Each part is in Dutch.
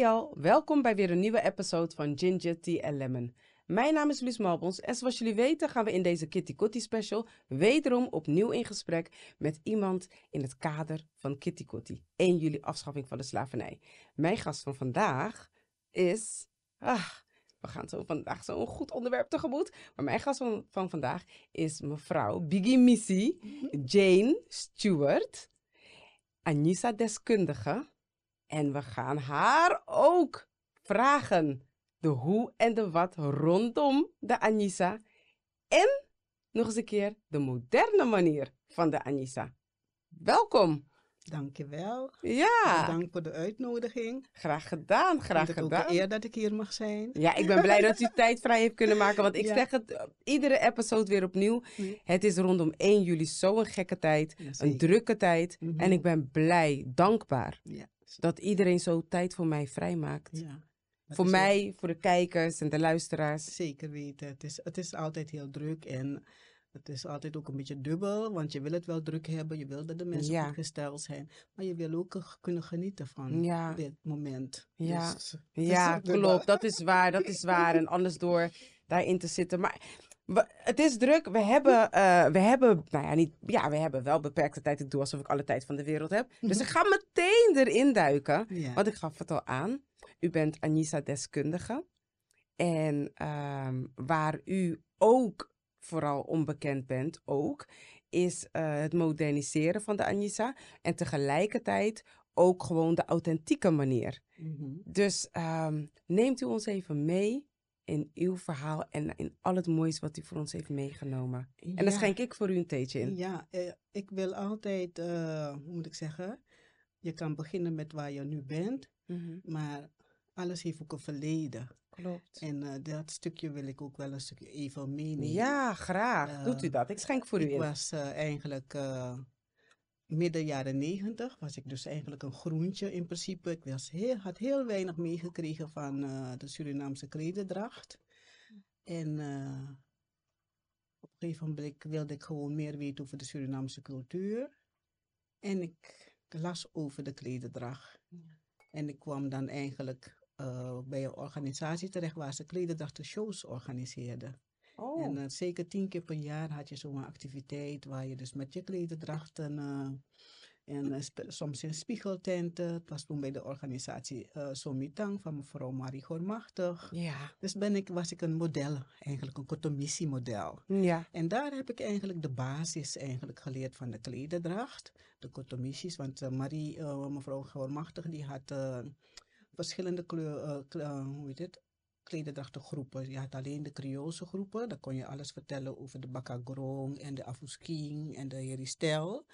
Hey al, welkom bij weer een nieuwe episode van Ginger Tea and Lemon. Mijn naam is Luus Malbons en zoals jullie weten gaan we in deze Kitty Kotti special wederom opnieuw in gesprek met iemand in het kader van Kitty Kotti. 1 juli afschaffing van de slavernij. Mijn gast van vandaag is... Ah, we gaan zo vandaag zo'n goed onderwerp tegemoet. Maar mijn gast van, van vandaag is mevrouw Biggie Missy, Jane Stewart, Anissa deskundige. En we gaan haar ook vragen de hoe en de wat rondom de Anissa. En nog eens een keer de moderne manier van de Anissa. Welkom. Dankjewel. Ja, Dank voor de uitnodiging. graag gedaan, graag het gedaan. een eer dat ik hier mag zijn. Ja, ik ben blij dat u tijd vrij heeft kunnen maken. Want ik Ja. zeg het iedere episode weer opnieuw. Nee. Het is rondom 1 juli zo'n gekke tijd. Ja, Een drukke tijd. Mhm. En ik ben blij, dankbaar. Ja. Dat iedereen zo tijd voor mij vrijmaakt. ja. Voor mij, voor de kijkers en de luisteraars. Zeker weten. Het is, het is altijd heel druk en het is altijd ook een beetje dubbel. Want je wil het wel druk hebben. Je wil dat de mensen Ja. goed gesteld zijn. Maar je wil ook kunnen genieten van Ja. dit moment. Ja. Dus, Ja, klopt. Dat is waar. Dat is waar. En anders door daarin te zitten. Maar we- het is druk. We hebben, eh, we hebben, nou ja, niet, ja, we hebben wel beperkte tijd. Ik doe alsof ik alle tijd van de wereld heb. Dus ik ga meteen erin duiken. Ja. Want ik gaf het al aan. U bent Anissa deskundige. En ehm, waar u ook vooral onbekend bent, ook, is eh, het moderniseren van de Anissa. En tegelijkertijd ook gewoon de authentieke manier. Mhm. Dus ehm, neemt u ons even mee in uw verhaal en in al het moois wat u voor ons heeft meegenomen. En dan Ja. schenk ik voor u een theetje in. Ja, eh, ik wil altijd, eh, hoe moet ik zeggen? Je kan beginnen met waar je nu bent. Mhm, Maar alles heeft ook een verleden. Klopt. En eh, dat stukje wil ik ook wel een stukje even meenemen. Ja, graag. Doet u dat. Ik schenk voor u ik in. was eh, eigenlijk midden jaren negentig, was ik dus eigenlijk een groentje in principe. Ik was heel, had heel weinig meegekregen van eh, de Surinaamse klededracht. En eh, op een gegeven moment wilde ik gewoon meer weten over de Surinaamse cultuur. En ik las over de klededracht. En ik kwam dan eigenlijk eh, bij een organisatie terecht waar ze klededrachten shows organiseerden. Oh, En eh, zeker tien keer per jaar had je zo'n activiteit waar je dus met je klededrachten eh, en eh, spe- soms in spiegeltenten. Het was toen bij de organisatie eh Somitang van mevrouw Marie Goormachtig. ja. Dus ben ik, was ik een model, eigenlijk een kotomissie-model. Ja. En daar heb ik eigenlijk de basis eigenlijk geleerd van de klededracht, de kotomissies. Want eh, Marie, eh, mevrouw Goormachtig, die had eh, verschillende kleur, eh, kle- eh, hoe heet het? Klededrachtengroepen. Je had alleen de Creoolse groepen. Daar kon je alles vertellen over de Bakagrong en de Afusking en de Heristel.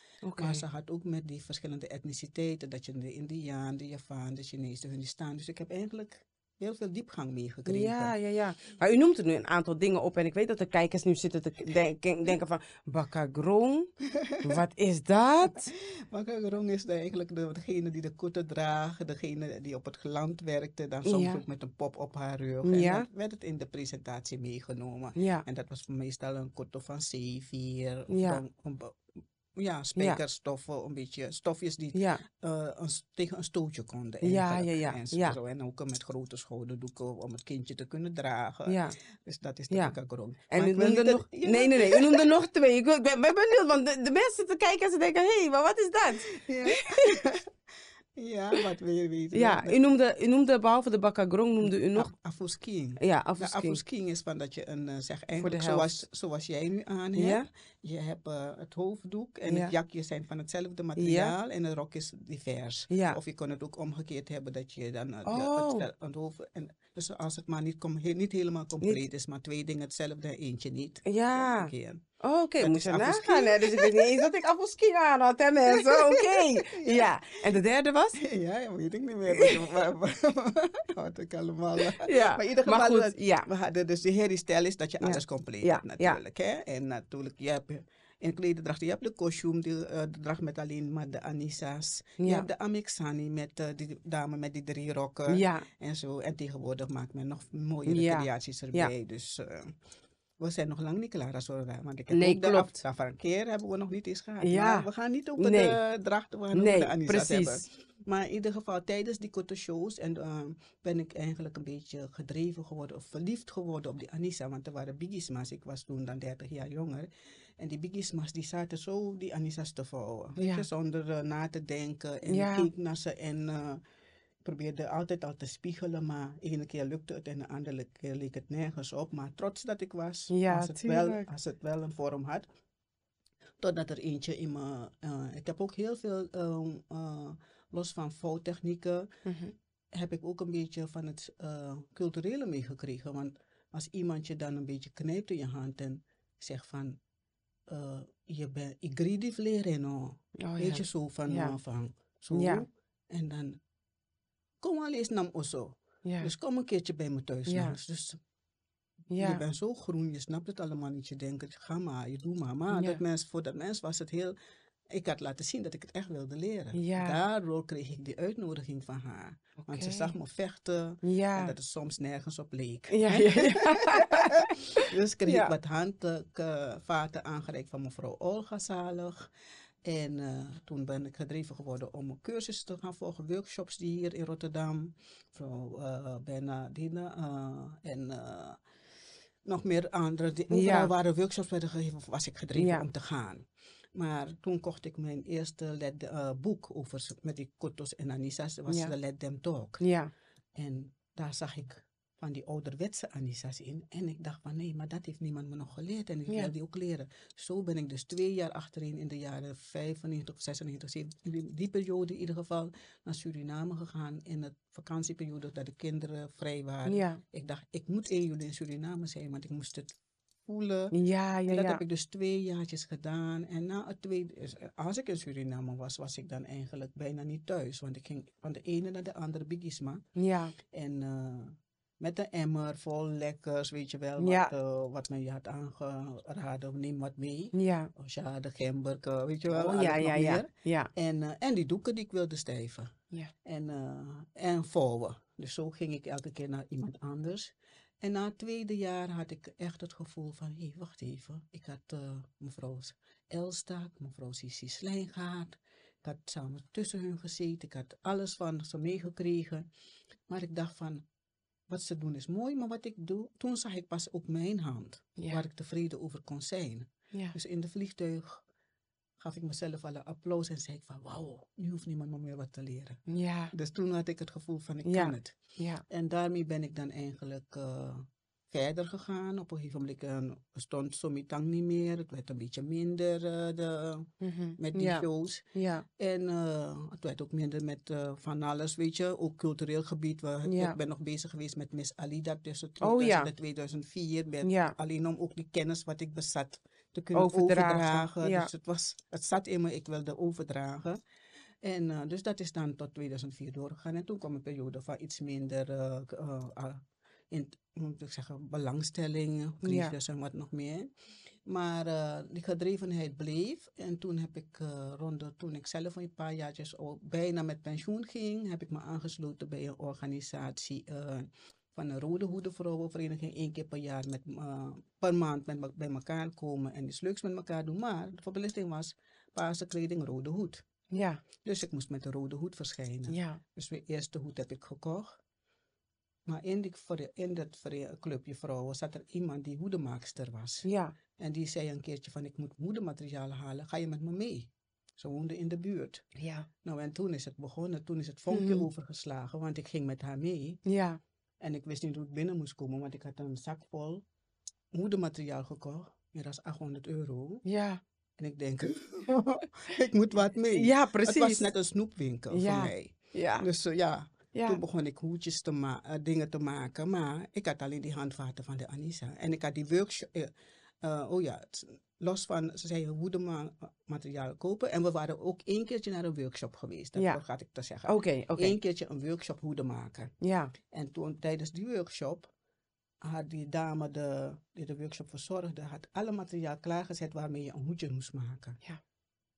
Maar ze had ook met die verschillende etniciteiten, dat je de Indiaan, de Javaan, de Chinees, de Hindustan. Dus ik heb eigenlijk heel veel diepgang meegekregen. Ja, ja, ja. Maar u noemt er nu een aantal dingen op en ik weet dat de kijkers nu zitten te denken, denken van, Bakagrong, wat is dat? Bakagrong is eigenlijk de, degene die de koeten draagt, degene die op het land werkte, dan soms Ja. ook met een pop op haar rug. En Ja. dan werd het in de presentatie meegenomen. Ja, En dat was meestal een koto van zeevier, of Ja. een- ja, spijkerstoffen, een beetje stofjes die ja, eh, een tegen een stootje konden. Ja, ja, ja, En, ja. zo. en ook met grote schouderdoeken om het kindje te kunnen dragen. ja. Dus dat is de Ja. En Maar u noemde nog... Nee, nee, nee. U noemde nog twee. Ik ben, ben ben benieuwd, want de, de mensen zitten kijken en ze denken... Hé, hey, maar wat is dat? Ja, ja wat wil je weten? Ja, u noemde, u noemde behalve de Bakagrong, noemde u nog... Af- Afusking. Ja, De afusking. afusking is van dat je een, eh, zeg de eigenlijk zoals, zoals jij nu aan hebt. Ja? Je hebt eh, het hoofddoek en Ja. het jakje zijn van hetzelfde materiaal en de rok is divers. Ja. Of je kan het ook omgekeerd hebben dat je dan eh, de- Oh. het, het hoofd... En, dus als het maar niet, he- niet helemaal compleet is, maar twee dingen hetzelfde en eentje niet. Ja. Oh, Oké, Dat moet afusking. nagaan. Hè? Dus ik weet niet eens dat ik afusking aan had, hè mensen. Oké. Ja. En de derde was? Ja, ja, weet ik niet meer. wat- ik allemaal... eh, Ja. Maar in ieder Maar geval, goed, ja. we hadden dus de herstel is dat je alles compleet hebt ja. natuurlijk. Hè? En natuurlijk, je hebt in je hebt de kostuum, de, eh, de dracht met alleen maar de Anissa's. Je Ja. hebt de Amixani met eh, die dame met die drie rokken Ja. en zo. En tegenwoordig maakt men nog mooiere Ja. creaties erbij. Dus, eh, we zijn nog lang niet klaar als we. Want ik heb Nee, ook de klopt. af- van een keer hebben we nog niet eens gehad. Ja. Maar we gaan niet over Nee. de drachten, we gaan Nee, over de Anisa's hebben. precies. Maar in ieder geval, tijdens die korte shows en, ben ik eigenlijk een beetje gedreven geworden of verliefd geworden op die Anissa. Want er waren bigisma's, ik was toen dan 30 jaar jonger. En die bigisma's die zaten zo die Anissa's te vouwen. Weet Ja. je, zonder eh, na te denken. En Ja. ik keek naar ze en eh, probeerde altijd al te spiegelen. Maar ene keer lukte het en de andere keer leek het nergens op. Maar trots dat ik was, Ja, als, het wel, als het wel een vorm had. Totdat er eentje in me... eh, ik heb ook heel veel, ehm, eh, los van vouwtechnieken, Mhm. heb ik ook een beetje van het culturele meegekregen. Want als iemand je dan een beetje knijpt in je hand en zegt van... eh, je bent igridi vlereno. Oh, Weet ja. je, zo van, Ja. van zo. Ja. En dan, kom al eens nam osso. Ja. Dus kom een keertje bij me thuis Ja. langs. Dus ja. je bent zo groen, je snapt het allemaal niet. Je denkt, ga maar, je doe maar. Maar dat mens, voor dat mens was het heel... Ik had laten zien dat ik het echt wilde leren. Ja. Daardoor kreeg ik die uitnodiging van haar. Want ze zag me vechten en dat het soms nergens op leek. Ja, dus kreeg ik wat handvaten aangereikt van mevrouw Olga Zalig. En eh, toen ben ik gedreven geworden om een cursus te gaan volgen, workshops die hier in Rotterdam. Mevrouw eh Bernardine eh, en nog meer andere. Die, overal Ja. waren workshops werden gegeven, was ik gedreven om te gaan. Maar toen kocht ik mijn eerste let, eh, boek over met die kotos en anissa's. Dat was Ja. de Let Them Talk. Ja. En daar zag ik van die ouderwetse anissa's in. En ik dacht van nee, maar dat heeft niemand me nog geleerd. En ik Ja. wil die ook leren. Zo ben ik dus twee jaar achterin in de jaren 95 of 96, 97, in die periode in ieder geval, naar Suriname gegaan. In de vakantieperiode dat de kinderen vrij waren. Ja. Ik dacht, ik moet 1 juli in Suriname zijn, want ik moest het voelen. Ja, ja, En dat ja. heb ik dus twee jaartjes gedaan. En na het tweede, als ik in Suriname was, was ik dan eigenlijk bijna niet thuis. Want ik ging van de ene naar de andere bigisma. Ja. En eh, met een emmer vol lekkers, weet je wel, wat, Ja. eh, wat men je had aangeraden, neem wat mee. Ja. Oshade, gemberke, weet je wel, Oh, alles ja, ja, ja. Ja. En, eh, en die doeken die ik wilde stijven. Ja. En, en vouwen. Dus zo ging ik elke keer naar iemand anders. En na het tweede jaar had ik echt het gevoel van, hé, wacht even. Ik had eh, mevrouw Elstak, mevrouw Sissi Slijn gehad. Ik had samen tussen hun gezeten. Ik had alles van ze meegekregen. Maar ik dacht van, wat ze doen is mooi, maar wat ik doe... Toen zag ik pas ook mijn hand, Ja. waar ik tevreden over kon zijn. Ja. Dus in de vliegtuig gaf ik mezelf al een applaus en zei ik van, wauw, nu hoeft niemand me meer wat te leren. Ja. Dus toen had ik het gevoel van, ik Ja. kan het. Ja. En daarmee ben ik dan eigenlijk eh, verder gegaan. Op een gegeven moment stond Somitang niet meer. Het werd een beetje minder eh, de, Mhm. met die Ja. shows. Ja. En eh, het werd ook minder met van alles, weet je. Ook cultureel gebied. We, Ja. Ik ben nog bezig geweest met Miss Alida tussen Oh, 2000 ja. en 2004. Met, Ja. Alleen om ook die kennis wat ik bezat te kunnen Overdragen, overdragen. ja. Dus het, was, het zat in me, ik wilde overdragen. En eh, dus dat is dan tot 2004 doorgegaan. En toen kwam een periode van iets minder eh, eh, ah, in, moet ik zeggen, belangstelling, crisis en wat nog meer. Maar die gedrevenheid bleef. En toen heb ik eh, rond de, toen ik zelf een paar jaartjes al bijna met pensioen ging, heb ik me aangesloten bij een organisatie van een Rode Hoede Vrouwenvereniging. Eén keer per jaar, met, eh, per maand met, me- bij elkaar komen en iets leuks met elkaar doen. Maar de verplichting was paarse kleding, rode hoed. Ja. Dus ik moest met de rode hoed verschijnen. Ja. Dus mijn eerste hoed heb ik gekocht. Maar in, die, in dat clubje vrouwen zat er iemand die hoedemaakster was. Ja. En die zei een keertje van ik moet hoedemateriaal halen, ga je met me mee? Ze woonde in de buurt. Ja. Nou en toen is het begonnen, toen is het vonkje Mhm. overgeslagen, want ik ging met haar mee. Ja. En ik wist niet hoe ik binnen moest komen, want ik had een zak vol hoedemateriaal gekocht. Meer dan 800 euro. Ja. En ik denk, ik moet wat mee. Ja, Het precies. was net een snoepwinkel Ja. voor mij. Ja. Dus eh, ja, Ja. toen begon ik hoedjes te maken, dingen te maken. Maar ik had alleen die handvaten van de Anissa. En ik had die workshop. eh, oh ja, het- los van, ze zeiden hoedemateriaal kopen. En we waren ook één keertje naar een workshop geweest. Dat Ja. vergat ik te zeggen. Oké, oké. Eén keertje een workshop hoeden maken. Ja. En toen tijdens die workshop had die dame de, die de workshop verzorgde, had alle materiaal klaargezet waarmee je een hoedje moest maken. Ja.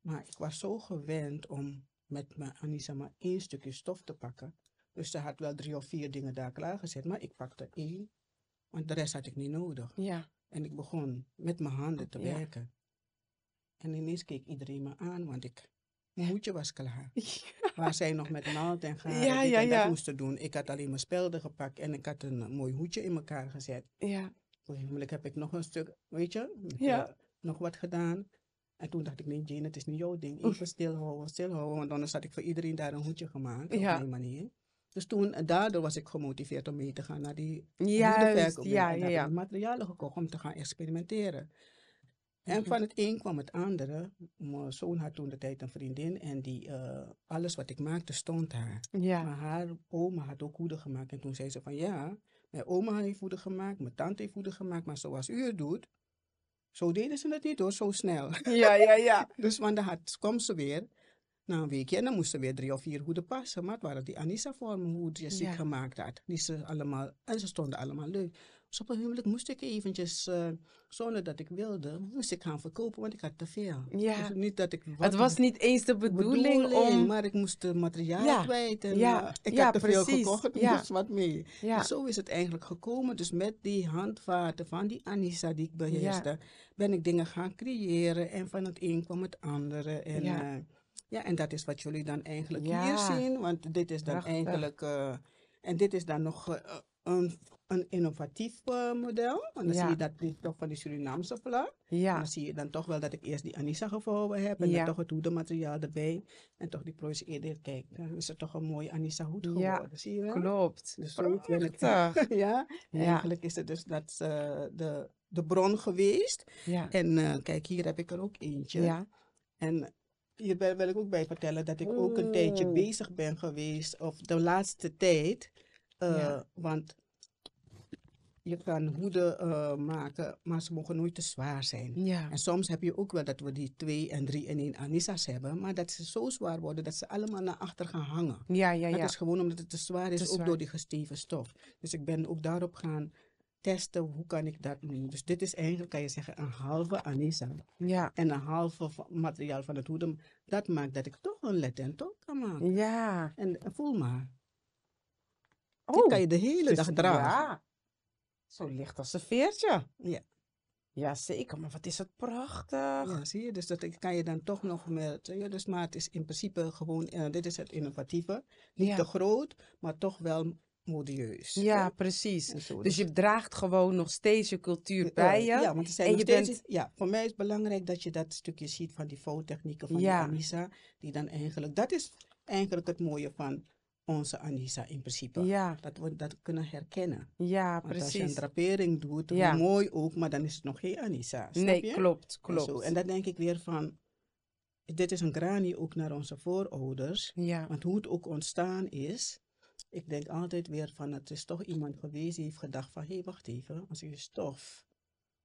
Maar ik was zo gewend om met mijn Anissa maar één stukje stof te pakken. Dus ze had wel drie of vier dingen daar klaargezet, maar ik pakte één, want de rest had ik niet nodig. Ja. En ik begon met mijn handen te Ja. werken. En ineens keek iedereen me aan, want ik, mijn hoedje was klaar. Waar zij nog met naald en garen Ja, ja, en dat moesten doen. Ik had alleen mijn spelden gepakt en ik had een eh, mooi hoedje in elkaar gezet. Ja. Op een gegeven moment heb ik nog een stuk, weet je, Ja. eh, nog wat gedaan. En toen dacht ik, nee Jane, het is niet jouw ding. Even stilhouden, stilhouden. Want anders had ik voor iedereen daar een hoedje gemaakt. Op die manier. Dus toen, en daardoor was ik gemotiveerd om mee te gaan naar die Juist, hoedenverkoop. ja, ja, ja. materialen gekocht om te gaan experimenteren. En Mhm. van het een kwam het andere. Mijn zoon had toen de tijd een vriendin en die, eh, alles wat ik maakte stond haar. Ja. Maar haar oma had ook hoeden gemaakt. En toen zei ze van ja, mijn oma heeft hoeden gemaakt, mijn tante heeft hoeden gemaakt. Maar zoals u het doet, zo deden ze het niet hoor, zo snel. Ja, ja, ja. Dus want dan had, kwam ze weer na een weekje en dan moesten weer drie of vier hoeden passen. Maar het waren die Anissa-vormen hoedjes die Ja. ik gemaakt had. Die ze allemaal, en ze stonden allemaal leuk. Dus op een huwelijk moest ik eventjes, eh, zonder dat ik wilde, moest ik gaan verkopen, want ik had te veel. Ja. Dus niet dat ik Het was niet eens de bedoeling, om... maar ik moest de materiaal Ja, kwijt. En, ja, eh, ik had te veel gekocht, dus wat mee. Ja. Zo is het eigenlijk gekomen. Dus met die handvaten van die Anissa die ik beheerste, ben ik dingen gaan creëren. En van het een kwam het andere. En, Ja. Ja. en dat is wat jullie dan eigenlijk Ja. hier zien. Want dit is dan Prachtig. eigenlijk... eh, en dit is dan nog eh, een, een innovatief eh, model. Want dan Ja. zie je dat dit toch van die Surinaamse vlag. En Ja. dan zie je dan toch wel dat ik eerst die Anissa gevouwen heb. En dan toch het hoedenmateriaal erbij. En toch die projecteerde. Kijk, dan is het toch een mooie Anissa hoed Ja, geworden. Zie je wel? Klopt. Dus zo ik- ja, Ja. eigenlijk is het dus dat de, de bron geweest. Ja. En kijk, hier heb ik er ook eentje. Ja. En hier wil, wil ik ook bij vertellen dat ik ook een tijdje Oeh. bezig ben geweest. Of de laatste tijd. eh, Ja. Want je kan hoeden eh, maken, maar ze mogen nooit te zwaar zijn. Ja. En soms heb je ook wel dat we die twee en drie en één Anissa's hebben, maar dat ze zo zwaar worden dat ze allemaal naar achter gaan hangen. Ja, ja, Dat ja. is gewoon omdat het te zwaar is, Te ook zwaar. door die gesteven stof. Dus ik ben ook daarop gaan testen, hoe kan ik dat doen. Dus dit is eigenlijk, kan je zeggen, een halve Anissa. Ja. En een halve materiaal van het hoeden. Dat maakt dat ik toch een let en top kan maken. Ja. En eh, voel maar, dit Oh, kan je de hele dus- dag dragen. Ja. Zo licht als een veertje. Ja. Ja, zeker. Maar wat is het prachtig. Ja, zie je? Dus dat kan je dan toch nog met. Ja, dus, maar het is in principe gewoon, eh, dit is het innovatieve. Niet Ja. te groot, maar toch wel modieus. Ja, hè? precies. Zo, Dus je draagt gewoon nog steeds je cultuur bij je. Ja, ja, want er zijn en nog je steeds, bent- ja, voor mij is het belangrijk dat je dat stukje ziet van die vouwtechnieken van Ja. die Anissa. Die dan eigenlijk, dat is eigenlijk het mooie van onze Anissa in principe. Ja, Dat we dat kunnen herkennen. ja, Want als je een precies. drapering doet, Ja. mooi ook, maar dan is het nog geen Anissa. snap Nee, je? klopt, En, zo. klopt. en dan denk ik weer van, dit is een granie ook naar onze voorouders. Ja, Want hoe het ook ontstaan is, ik denk altijd weer van, het is toch iemand geweest die heeft gedacht van, hé, hey, wacht even, als ik de stof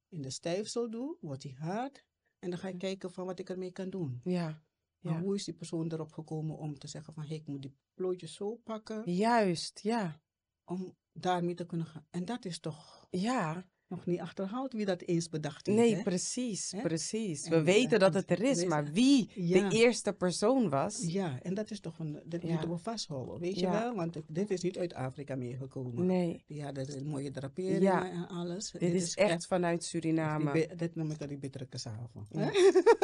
in de stijfsel doe, wordt die hard. En dan ga ik kijken van wat ik ermee kan doen. ja, Maar ja. hoe is die persoon erop gekomen om te zeggen van, hé, ik moet die plooitjes zo pakken, Juist, ja. om daarmee te kunnen gaan. En dat is toch Ja, nog niet achterhaald wie dat eens bedacht heeft. nee, hè? precies, Hè? precies. We weten dat het er is, maar wie Ja. de eerste persoon was, Ja, en dat is toch een, dat Ja. moeten we vasthouden, weet je wel? Want dit is niet uit Afrika meegekomen. nee. Die hadden mooie draperingen en alles. Dit is echt vanuit Suriname. dit noem ik dan die bittere cassave.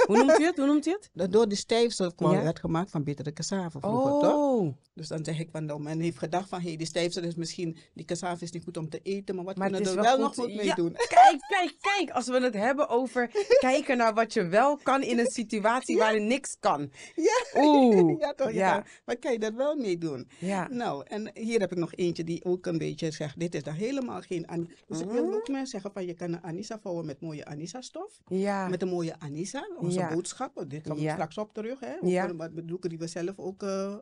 Hoe noemt u het? Hoe noemt u het? Dat door de stijfsel kwam, werd gemaakt van bittere cassave vroeger, toch? Oh, Dus dan zeg ik van, nou, men heeft gedacht van, hé, hey, die stijfsel is misschien, die cassave is niet goed om te eten, maar wat Maar kunnen is er wel wel nog goed- wat mee doen? kijk, kijk, kijk. Als we het hebben over kijken naar wat je wel kan in een situatie waarin niks kan. Ja. Oeh, ja, toch? Ja. Wat kan je daar wel mee doen? Ja, Nou, en hier heb ik nog eentje die ook een beetje zegt, dit is dan helemaal geen Dus ik wil ook mensen zeggen van, je kan een Anissa vouwen met mooie Anissa-stof. ja, Met een mooie Anissa, onze Ja. boodschap. Dit komen we straks op terug, hè? Ja. Wat bedoelen die we zelf ook eh,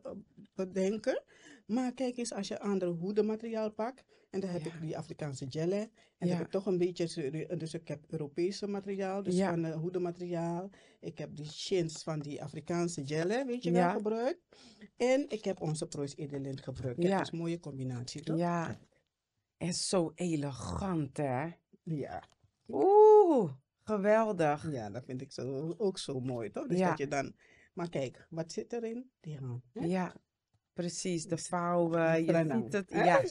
bedenken. Maar kijk eens, als je andere hoedenmateriaal pakt, en dan heb Ja. ik die Afrikaanse gellen, en dan Ja. heb ik toch een beetje, dus ik heb Europese materiaal, dus Ja. van eh, hoedenmateriaal. Ik heb die chins van die Afrikaanse gellen, weet je wel, gebruikt. En ik heb onze Preuß Edelint gebruikt. Ja. dat is een mooie combinatie, toch? ja. En zo elegant, hè? Ja, Oeh, geweldig. ja, dat vind ik zo, ook zo mooi, toch? Dus dat je dan, maar kijk, wat zit erin? Die hand. hè? Ja, Precies, de vouwen, je ziet het. Ja,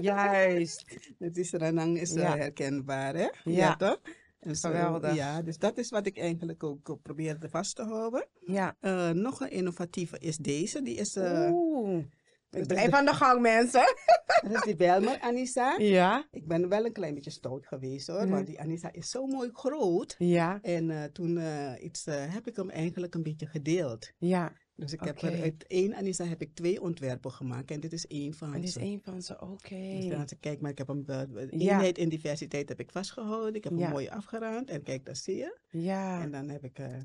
juist. Het is Ranang is eh, Ja. herkenbaar, hè? Ja. toch? Geweldig. ja, dus dat is wat ik eigenlijk ook probeer te vast te houden. Ja. Eh, nog een innovatieve is deze. Die is, eh Oeh. is Blijf de- aan de gang, mensen. dat is die Belmer Anissa. Ja. Ik ben wel een klein beetje stout geweest hoor, Mhm. want die Anissa is zo mooi groot. Ja. En toen iets, heb ik hem eigenlijk een beetje gedeeld. Ja. Dus ik heb er uit één Anissa heb ik twee ontwerpen gemaakt en dit is één van En dit is ze. een van ze. Oké. Dus dan als ik kijk, maar ik heb hem, Ja. eenheid in diversiteit heb ik vastgehouden. Ik heb Ja. hem mooi afgeraamd en kijk, dat zie je. Ja. En dan heb ik, eh,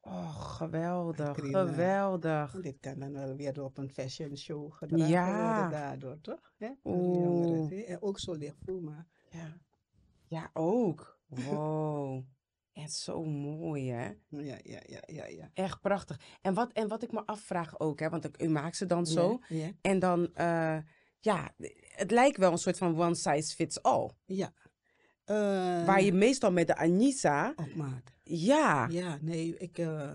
Oh, geweldig. Eh, Geweldig. dit kan dan wel weer op een fashion show gedragen Ja. worden daardoor, toch? Hè? Jongeren? En ook zo lichtvoel, maar Ja. Ja, ook. Wow. En zo mooi, hè? ja, ja, ja, ja, ja. Echt prachtig. En wat, en wat ik me afvraag ook, hè, want ik, u maakt ze dan zo. Ja, ja. En dan, eh, ja, het lijkt wel een soort van one size fits all. ja. Eh, Waar je meestal met de Anissa, op maat. ja, Ja, nee, ik, eh,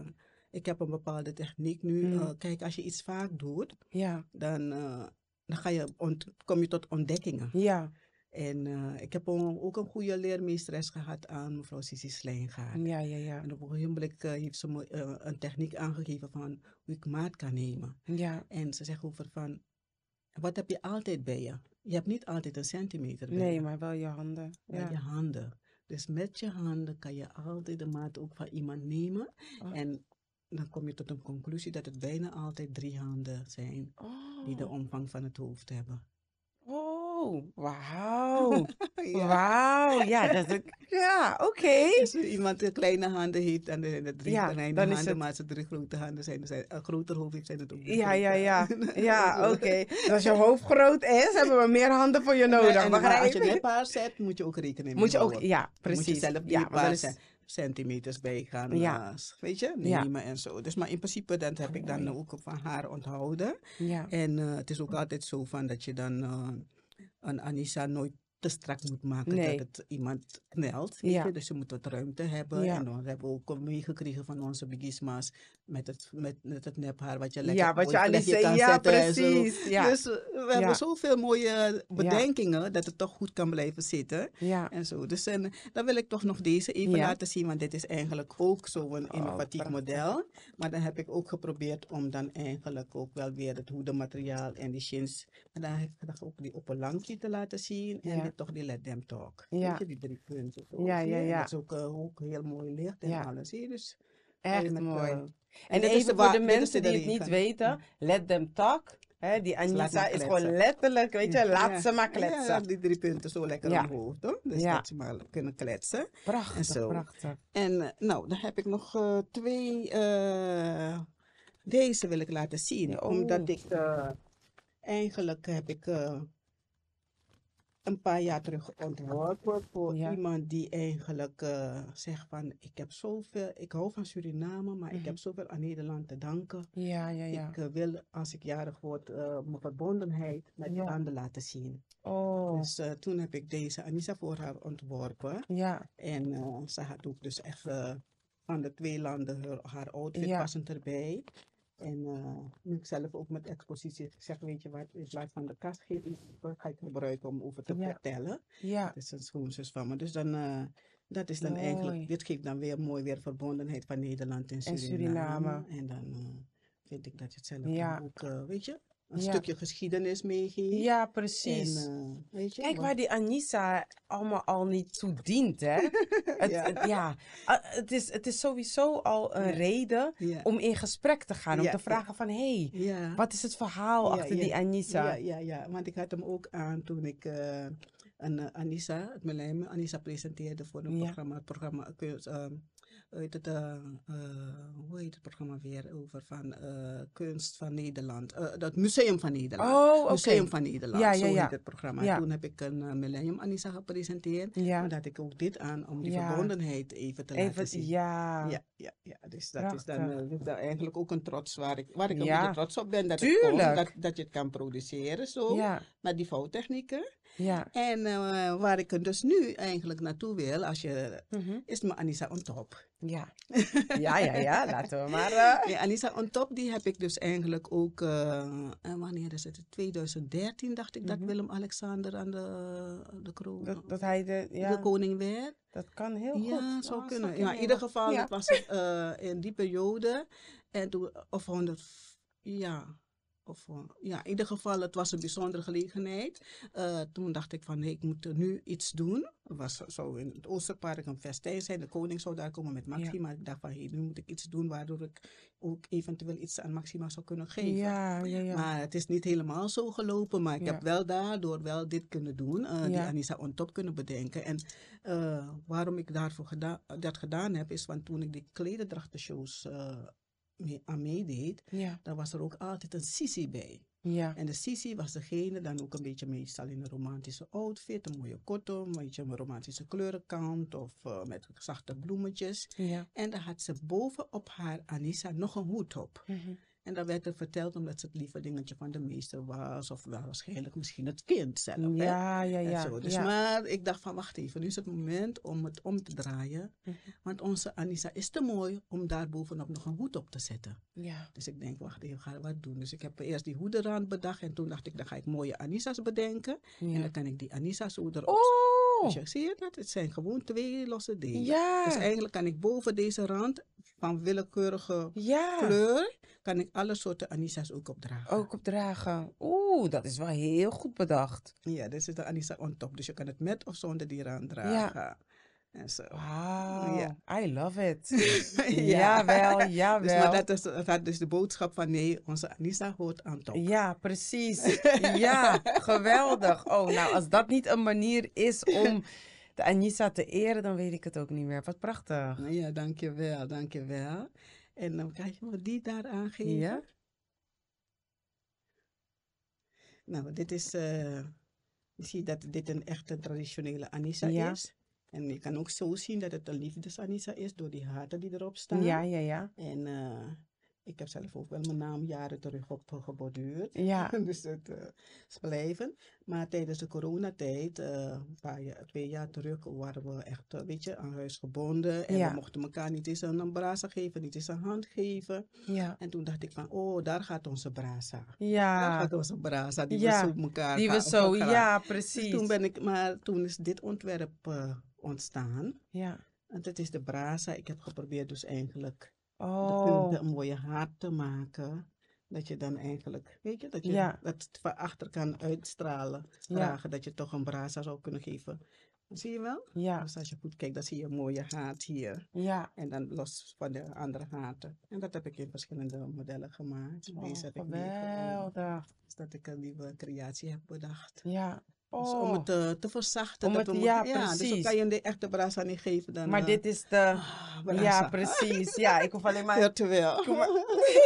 ik heb een bepaalde techniek nu. Mm. Eh, kijk, als je iets vaak doet, ja, dan, eh, dan ga je kom je tot ontdekkingen. ja, En eh, ik heb ook een goede leermeesteres gehad aan mevrouw Sissi Slijngaard. ja, ja, ja, En op een ogenblik eh, heeft ze me eh, een techniek aangegeven van hoe ik maat kan nemen. ja. En ze zegt over van, wat heb je altijd bij je? Je hebt niet altijd een centimeter bij Nee, je, maar wel je handen. maar je Ja. handen. Dus met je handen kan je altijd de maat ook van iemand nemen. Oh. En dan kom je tot een conclusie dat het bijna altijd drie handen zijn die de Oh, omvang van het hoofd hebben. Oh, wauw. Ja. Wauw, ja, dat is, ja, oké. Als er iemand de kleine handen heeft en zijn er drie Ja, kleine handen, het- maar als er drie grote handen zijn, dan zijn een groter hoofd heeft, zijn het ook drie Ja, ja, ja. Ja, oké. Dus als je hoofd groot is, hebben we meer handen voor je Nee, nodig. en maar als je je? nephaar zet, moet je ook rekening mee Moet je ook, ja, precies. moet je zelf die ja, paar maar cent- centimeters bij gaan, Ja. eh, weet je, Ja. nemen en zo. Dus maar in principe, dat heb ik dan ook van haar onthouden. ja, En eh, het is ook altijd zo van dat je dan eh, een Anissa nooit te strak moet maken Nee. dat het iemand knelt. Ja. Dus je moet wat ruimte hebben. Ja. En dan hebben we ook meegekregen van onze bigisma's met het, met, met het nephaar wat je lekker ja, wat je kan ja, zetten precies. Ja, Dus we hebben zoveel mooie bedenkingen dat het toch goed kan blijven zitten. En zo. Dus en, dan wil ik toch nog deze even laten zien, want dit is eigenlijk ook zo'n Oh, innovatief model. Maar dan heb ik ook geprobeerd om dan eigenlijk ook wel weer het hoedenmateriaal en die chins. En dan heb ik gedacht ook die opperlankje te laten zien. En Ja. toch die Let Them Talk. Ja. Weet je, die drie punten. Zo, Ja, ja, ja. Dat is ook, ook heel mooi licht en Ja. alles. Zie je? Dus echt met, mooi. eh, En is even voor de mensen die het niet weten, let them talk. Hè, die maar is gewoon letterlijk, weet je, Ja. laat ze maar Ja, kletsen. die drie punten zo lekker Ja. omhoog, toch? Dus Ja. dat ze maar kunnen kletsen. Prachtig, zo. prachtig. En eh, nou, dan heb ik nog eh, twee. deze wil ik laten zien. Ja, Omdat ik eigenlijk heb ik een paar jaar terug ontworpen voor Ja. iemand die eigenlijk eh, zegt van ik heb zoveel, ik hou van Suriname, maar ik Mhm. heb zoveel aan Nederland te danken. Ja, ja, ja. Ik eh, wil als ik jarig word eh, mijn verbondenheid met Ja. anderen laten zien. Oh, Dus toen heb ik deze Anissa voor haar ontworpen. ja, En ze had ook dus echt van de twee landen haar, haar outfit Ja. passend erbij. En eh, nu ik zelf ook met expositie zeg, weet je wat, in plaats van de kast geef ik, ga ik gebruiken om over te Ja. vertellen. ja. Dat is een schoonzus van me. Dus dan, eh, dat is dan Mooi. eigenlijk, dit geeft dan weer mooi weer verbondenheid van Nederland en En Suriname. Suriname. En dan eh, vind ik dat je het zelf Ja. ook, weet je, een Ja. stukje geschiedenis meegeeft. Ja, precies. En, eh, weet je, Kijk waar die Anissa allemaal al niet toe dient, hè? Het, Ja. het- ja. Ah, het, is, het is sowieso al een Ja. reden om in gesprek te gaan. Om te vragen van, hé, hey, wat is het verhaal achter die Anissa? Ja, ja, ja, want ik had hem ook aan toen ik eh een eh, Anissa, het Anissa presenteerde voor een programma, het programma, hoe heet het, eh, eh, hoe heet het programma weer, over van eh, kunst van Nederland, Eh, dat Museum van Nederland. Oh. Museum van Nederland, Ja, zo ja, het programma. Ja. Toen heb ik een eh, Millennium Anissa gepresenteerd, Ja, maar dat ik ook dit aan om die verbondenheid even te laten zien. ja. Ja, ja, ja, dus dat is dan, eh, eigenlijk ook een trots waar ik, waar ik een beetje trots op ben dat, het Tuurlijk. kon, dat, dat je het kan produceren zo, met die vouwtechnieken. Ja. En eh, waar ik dus nu eigenlijk naartoe wil, als je, Mhm. is mijn Anissa on top. Ja. Ja, ja, ja. Laten we maar... eh, Anissa on top, die heb ik dus eigenlijk ook, eh, en wanneer is het? 2013 dacht ik dat Mhm. Willem-Alexander aan de, de kroon, dat, dat hij de... de Ja, koning werd. dat kan heel goed. Ja, zou Oh, kunnen. Ja, in ieder geval, Ja. dat was in die periode. En toen, of 100, ja. Of, eh, ja, in ieder geval, het was een bijzondere gelegenheid. Eh, toen dacht ik van, nee, ik moet er nu iets doen. Het was zo- zo in het Oosterpark een festijn zijn. De koning zou daar komen met Maxima. Ik dacht van, hey, nu moet ik iets doen waardoor ik ook eventueel iets aan Maxima zou kunnen geven. Ja, ja, ja. Maar het is niet helemaal zo gelopen. Maar ik heb wel daardoor wel dit kunnen doen. eh, Die. Anissa on top kunnen bedenken. En eh, waarom ik daarvoor geda- dat gedaan heb, is want toen ik die klededrachtenshows eh mee, aan meedeed, Ja, dan was er ook altijd een Sisi bij. ja. En de Sisi was degene dan ook een beetje meestal in een romantische outfit, een mooie kotto, een beetje een romantische kleurenkant of eh, met zachte bloemetjes. Ja. En dan had ze bovenop haar Anissa nog een hoed op. Mhm. En dan werd er verteld omdat ze het lieverdingetje van de meester was. Of wel waarschijnlijk misschien het kind zelf. hè. Ja, ja, En ja. zo. Dus ja. maar ik dacht van wacht even, nu is het moment om het om te draaien. Mhm. Want onze Anissa is te mooi om daar bovenop nog een hoed op te zetten. Ja. Dus ik denk, wacht even, ga wat doen. Dus ik heb eerst die hoederand bedacht. En toen dacht ik, dan ga ik mooie Anissa's bedenken. En Ja. dan kan ik die Anissa's zo erop Oh! dus je zie je dat? Het zijn gewoon twee losse dingen. Ja. Dus eigenlijk kan ik boven deze rand van willekeurige Ja. kleur, kan ik alle soorten Anissa's ook opdragen. Ook opdragen. Oeh, dat is wel heel goed bedacht. Ja, dit is de Anissa on top. Dus je kan het met of zonder die rand dragen. En zo. Ja. I love it. Ja. Jawel, jawel. Dus, maar dat is, dat had dus de boodschap van nee, onze Anissa hoort aan top. Ja, precies. Ja, geweldig. Oh, nou, als dat niet een manier is om de Anissa te eren, dan weet ik het ook niet meer. Wat prachtig. Ja, dankjewel, dankjewel. En dan krijg je me die daar aangeven. Ja? Nou, dit is, eh, je ziet dat dit een echte traditionele Anissa Ja. is. En je kan ook zo zien dat het een liefdes-Anissa is door die haarten die erop staan. Ja, ja, ja. En eh, ik heb zelf ook wel mijn naam jaren terug op eh, geborduurd. Ja. dus het eh, is blijven. Maar tijdens de coronatijd, eh, een paar jaar, twee jaar terug, waren we echt, eh, weet je, aan huis gebonden. En Ja. we mochten elkaar niet eens een brasa geven, niet eens een hand geven. Ja. En toen dacht ik van, oh, daar gaat onze brasa. Daar Ja, gaat onze brasa, die Ja, we zo elkaar die we zo, ja, Dus precies. toen ben ik, maar toen is dit ontwerp ontstaan. Ja. En dat is de brasa. Ik heb geprobeerd dus eigenlijk Oh, punten een mooie haat te maken. Dat je dan eigenlijk, weet je, dat je Ja. dat van achter kan uitstralen. Ja. Dragen, dat je toch een brasa zou kunnen geven. Zie je wel? ja, Dus als je goed kijkt, dan zie je een mooie haat hier. ja. En dan los van de andere haten. En dat heb ik in verschillende modellen gemaakt. Oh, Deze heb ik meegenomen. geweldig. Dus dat ik een nieuwe creatie heb bedacht. Ja. Dus om Oh, het te, te verzachten. Om dat het- we ja, Dus dan precies. kan je de echte brasa niet geven. Dan, maar eh, dit is de... ah, Ja, precies. Ja, ik hoef alleen maar Virtueel. Maar.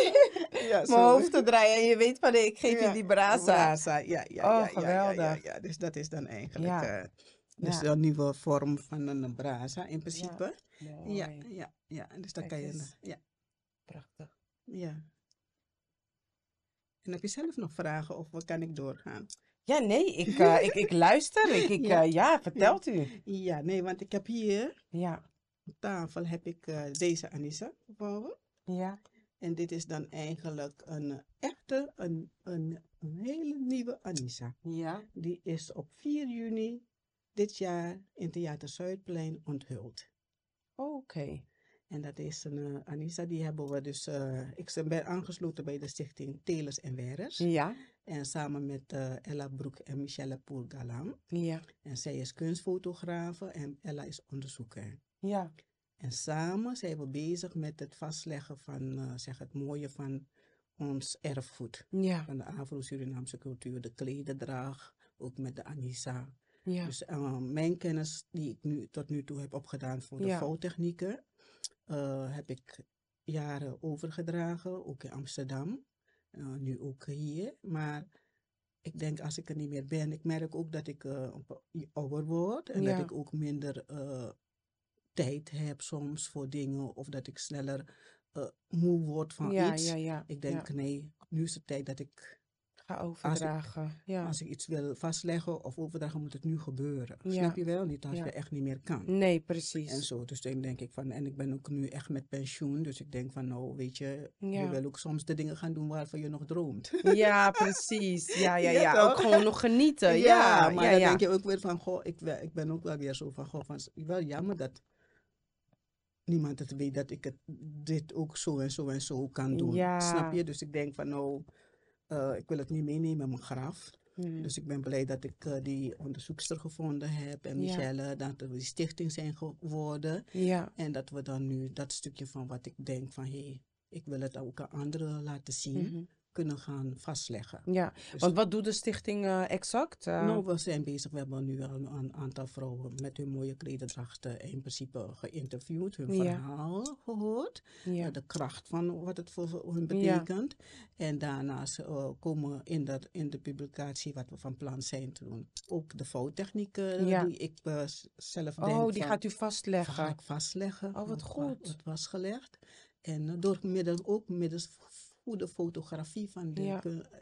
ja, mijn hoofd te draaien en je weet van, nee, ik geef Ja, je die brasa. Brasa, ja, ja, Oh, ja, ja. Dus dat is dan eigenlijk Ja. eh, dus een nieuwe vorm van een brasa in principe. Ja, ja, ja. Dus dan kan je, ja, Prachtig. ja. En heb je zelf nog vragen of kan ik doorgaan? Ja, nee, ik, eh, ik, ik luister. Ik, ik, Ja. ja. ja, vertelt u. Ja, nee, want ik heb hier Ja, op tafel heb ik eh, deze Anissa gevouwen. ja. En dit is dan eigenlijk een eh, echte, een, een, een hele nieuwe Anissa. Ja. Die is op 4 juni dit jaar in Theater Zuidplein onthuld. Oké. En dat is een eh, Anissa, die hebben we dus, eh, ik ben aangesloten bij de stichting Telers en Werers. Ja, En samen met eh, Ella Broek en Michelle Poel-Galam. ja, En zij is kunstfotografe en Ella is onderzoeker. ja. En samen zijn we bezig met het vastleggen van zeg het mooie van ons erfgoed. Ja, Van de Afro-Surinaamse cultuur, de klededrag, ook met de Anissa. ja. Dus mijn kennis die ik nu tot nu toe heb opgedaan voor de Ja. Eh, heb ik jaren overgedragen, ook in Amsterdam, eh, nu ook hier. Maar ik denk als ik er niet meer ben, ik merk ook dat ik eh, ouder word en Ja. dat ik ook minder tijd heb soms voor dingen of dat ik sneller moe word van ja, iets. ja, ja. Ik denk, nee, nu is het tijd dat ik Ga overdragen. Ja. Als ik iets wil vastleggen of overdragen, moet het nu gebeuren. Ja. Snap je wel? Niet als Ja. je echt niet meer kan. Nee, precies. En zo, dus dan denk ik van, en ik ben ook nu echt met pensioen, dus ik denk van, nou, weet je, je wil ook soms de dingen gaan doen waarvan je nog droomt. Ja, precies. Ja, ja, Ja. Ook gewoon nog genieten. Ja, maar dan denk je ook weer van, goh, ik, ik ben ook wel weer zo van, goh, van, wel jammer dat niemand het weet dat ik het, dit ook zo en zo en zo kan doen. Ja. Snap je? Dus ik denk van, nou, eh, ik wil het niet meenemen in mijn graf. Mhm. Dus ik ben blij dat ik eh, die onderzoekster gevonden heb en Ja. Michelle, dat we die stichting zijn geworden. Ja, En dat we dan nu dat stukje van wat ik denk van, hé, hey, ik wil het ook aan anderen laten zien, mhm. Kunnen gaan vastleggen. ja. Dus- Want wat doet de stichting eh, exact? Eh, Nou, we zijn bezig. We hebben nu al een aantal vrouwen met hun mooie klededrachten in principe geïnterviewd, hun Ja. verhaal gehoord, ja. eh, de kracht van wat het voor hun Ja. betekent. En daarnaast komen in, dat, in de publicatie, wat we van plan zijn te doen, ook de foutechnieken Ja. die ik zelf denk Oh, die van, gaat u ga vastleggen. ik vastleggen. Oh, wat wa- goed. Wat was gelegd. En door middel, ook middels goede fotografie van die.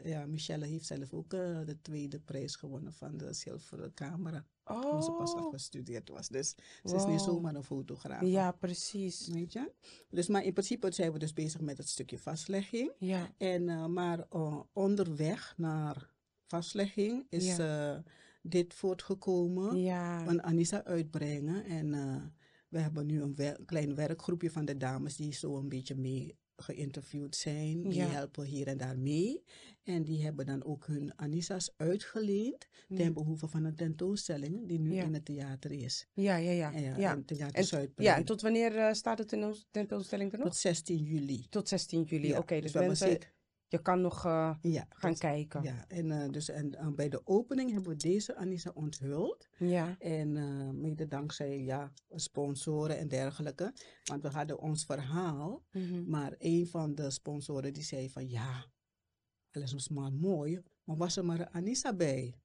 Ja. Michelle heeft zelf ook eh, de tweede prijs gewonnen van de zilveren camera. Toen ze pas Oh, afgestudeerd was. Dus ze is niet zomaar een fotograaf. ja, precies. Weet je? Dus, maar in principe zijn we dus bezig met het stukje vastlegging. Ja, En, eh, maar eh, onderweg naar vastlegging is dit voortgekomen ja. van Anissa uitbrengen. En we hebben nu een wer- klein werkgroepje van de dames die zo een beetje mee geïnterviewd zijn. Die Ja. helpen hier en daar mee. En die hebben dan ook hun Anissa's uitgeleend Ja. ten behoeve van een tentoonstelling die nu Ja. in het theater is. Ja, ja, ja. En ja, ja. Theater En, ja, en tot wanneer eh, staat de tentoon- tentoonstelling er nog? Tot 16 juli. Tot 16 juli. Oké, dus hebben mensen, je kan nog eh, Ja, gaan dat- kijken. Ja, en, eh, dus, en eh, bij de opening hebben we deze Anissa onthuld. Ja, En mede dankzij ja, sponsoren en dergelijke. Want we hadden ons verhaal. mhm. Maar een van de sponsoren die zei van ja, alles was maar mooi. Maar was er maar een Anissa bij?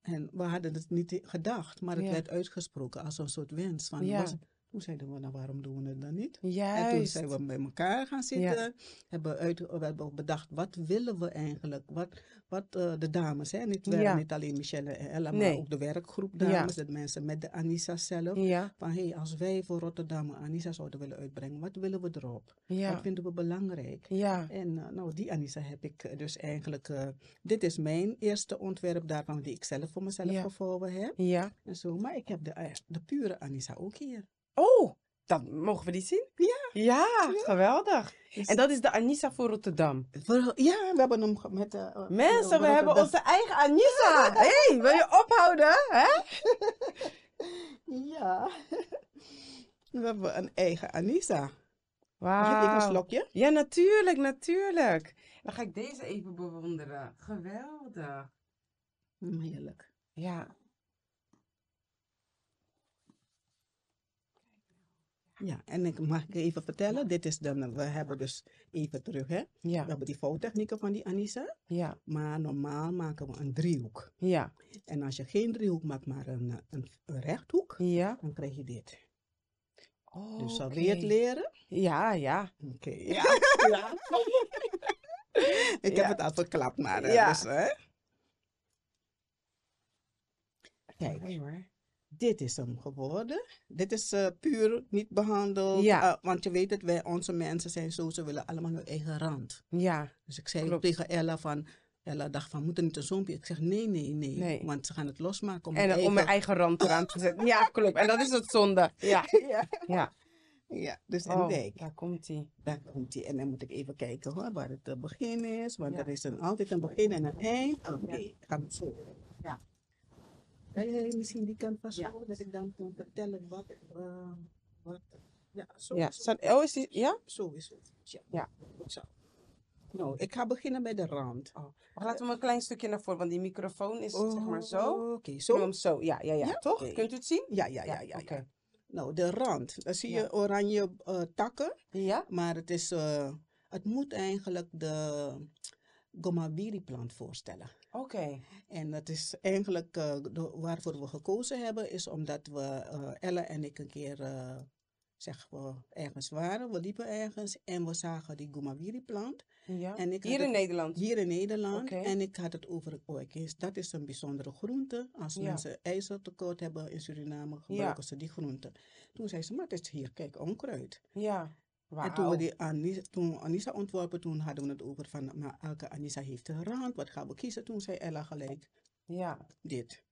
En we hadden het niet gedacht. Maar het Ja. werd uitgesproken als een soort wens. Van, Ja. was toen zeiden we, nou waarom doen we het dan niet? En toen zijn we bij elkaar gaan zitten. Hebben, uit, we hebben bedacht, wat willen we eigenlijk? Wat, wat eh, de dames, hè? Niet, Ja. alleen Michelle en Ella, maar ook de werkgroep Ja. dames. De mensen met de Anissa zelf. Ja, Van hé, hey, als wij voor Rotterdam Anissa zouden willen uitbrengen, wat willen we erop? Wat ja, vinden we belangrijk? ja. En eh, nou, die Anissa heb ik eh, dus eigenlijk. dit is mijn eerste ontwerp daarvan, die ik zelf voor mezelf Ja. gevouwen heb. Ja. En zo. Maar ik heb de, de pure Anissa ook hier. Oh, dan mogen we die zien? Ja. Ja, geweldig. Dus- En dat is de Anissa voor Rotterdam. ja, we hebben hem met. eh, eh, Mensen, we hebben onze eigen Anissa. Hé, hey, wil je ophouden? Hè? Ja. we hebben een eigen Anissa. Mag ik even een Wauw. slokje? Ja, natuurlijk, natuurlijk. Dan ga ik deze even bewonderen. Geweldig. Heerlijk. Ja. Ja, en ik mag ik even vertellen, dit is dan, we hebben dus even terug, hè. We Ja, hebben die vouwtechnieken van die Anissa, ja, maar normaal maken we een driehoek. ja, En als je geen driehoek maakt, maar een, een, een rechthoek, ja. dan krijg je dit. Oh, Dus zal je het leren? Ja, ja. Oké. Ja. ja. ik heb het al verklapt, maar eh, Ja. dus, hè. Kijk, hoor. Dit is hem geworden. Dit is eh, puur niet behandeld. Ja. eh, want je weet het, wij, onze mensen zijn zo, ze willen allemaal hun eigen rand. Ja, Dus ik zei Klopt. tegen Ella van, Ella dacht van, moet er niet een zompje? Ik zeg, nee, nee, nee. Nee. Want ze gaan het losmaken om en eh, om mijn eigen rand eraan te zetten. Ja, klopt. En dat is het zonde. Ja, ja. ja. ja, dus en Oh, kijk, daar komt hij. daar komt hij. En dan moet ik even kijken hoor, waar het begin is. Want Ja. er is een, altijd een begin en een eind. Oké, Ja. gaan we zo. Kan jij misschien die kant Ja. dat ik dan kan vertellen wat, eh, wat, ja, zo, Ja, zo, oh, is die, ja? zo is het. Ja. Ja. Zo. Nou, ik ga beginnen bij de rand. Oh. Laten we een klein stukje naar voren, want die microfoon is zeg maar zo. Oké, zo. zo. Ja, ja, ja. Ja? Toch? Kunt u het zien? Ja, ja, ja, ja. Oké. ja. Nou, de rand. Dan zie je oranje eh, takken, Ja? maar het, is, eh, het moet eigenlijk de gomabiri plant voorstellen. Oké. En dat is eigenlijk eh, de- waarvoor we gekozen hebben, is omdat we, eh, Ella en ik een keer eh, zeg, we ergens waren, we liepen ergens en we zagen die Gumawiri plant. Ja. En ik had Hier in het- Nederland. Hier in Nederland. En ik had het over, oh, ik eens, dat is een bijzondere groente. Als Ja. mensen ijzertekort hebben in Suriname, gebruiken ze die groente. Toen zei ze, maar het is hier, kijk, onkruid. Ja. En toen we die Anissa, toen Anissa ontworpen, toen hadden we het over van, maar elke Anissa heeft een rand, wat gaan we kiezen? Toen zei Ella gelijk, Ja. dit.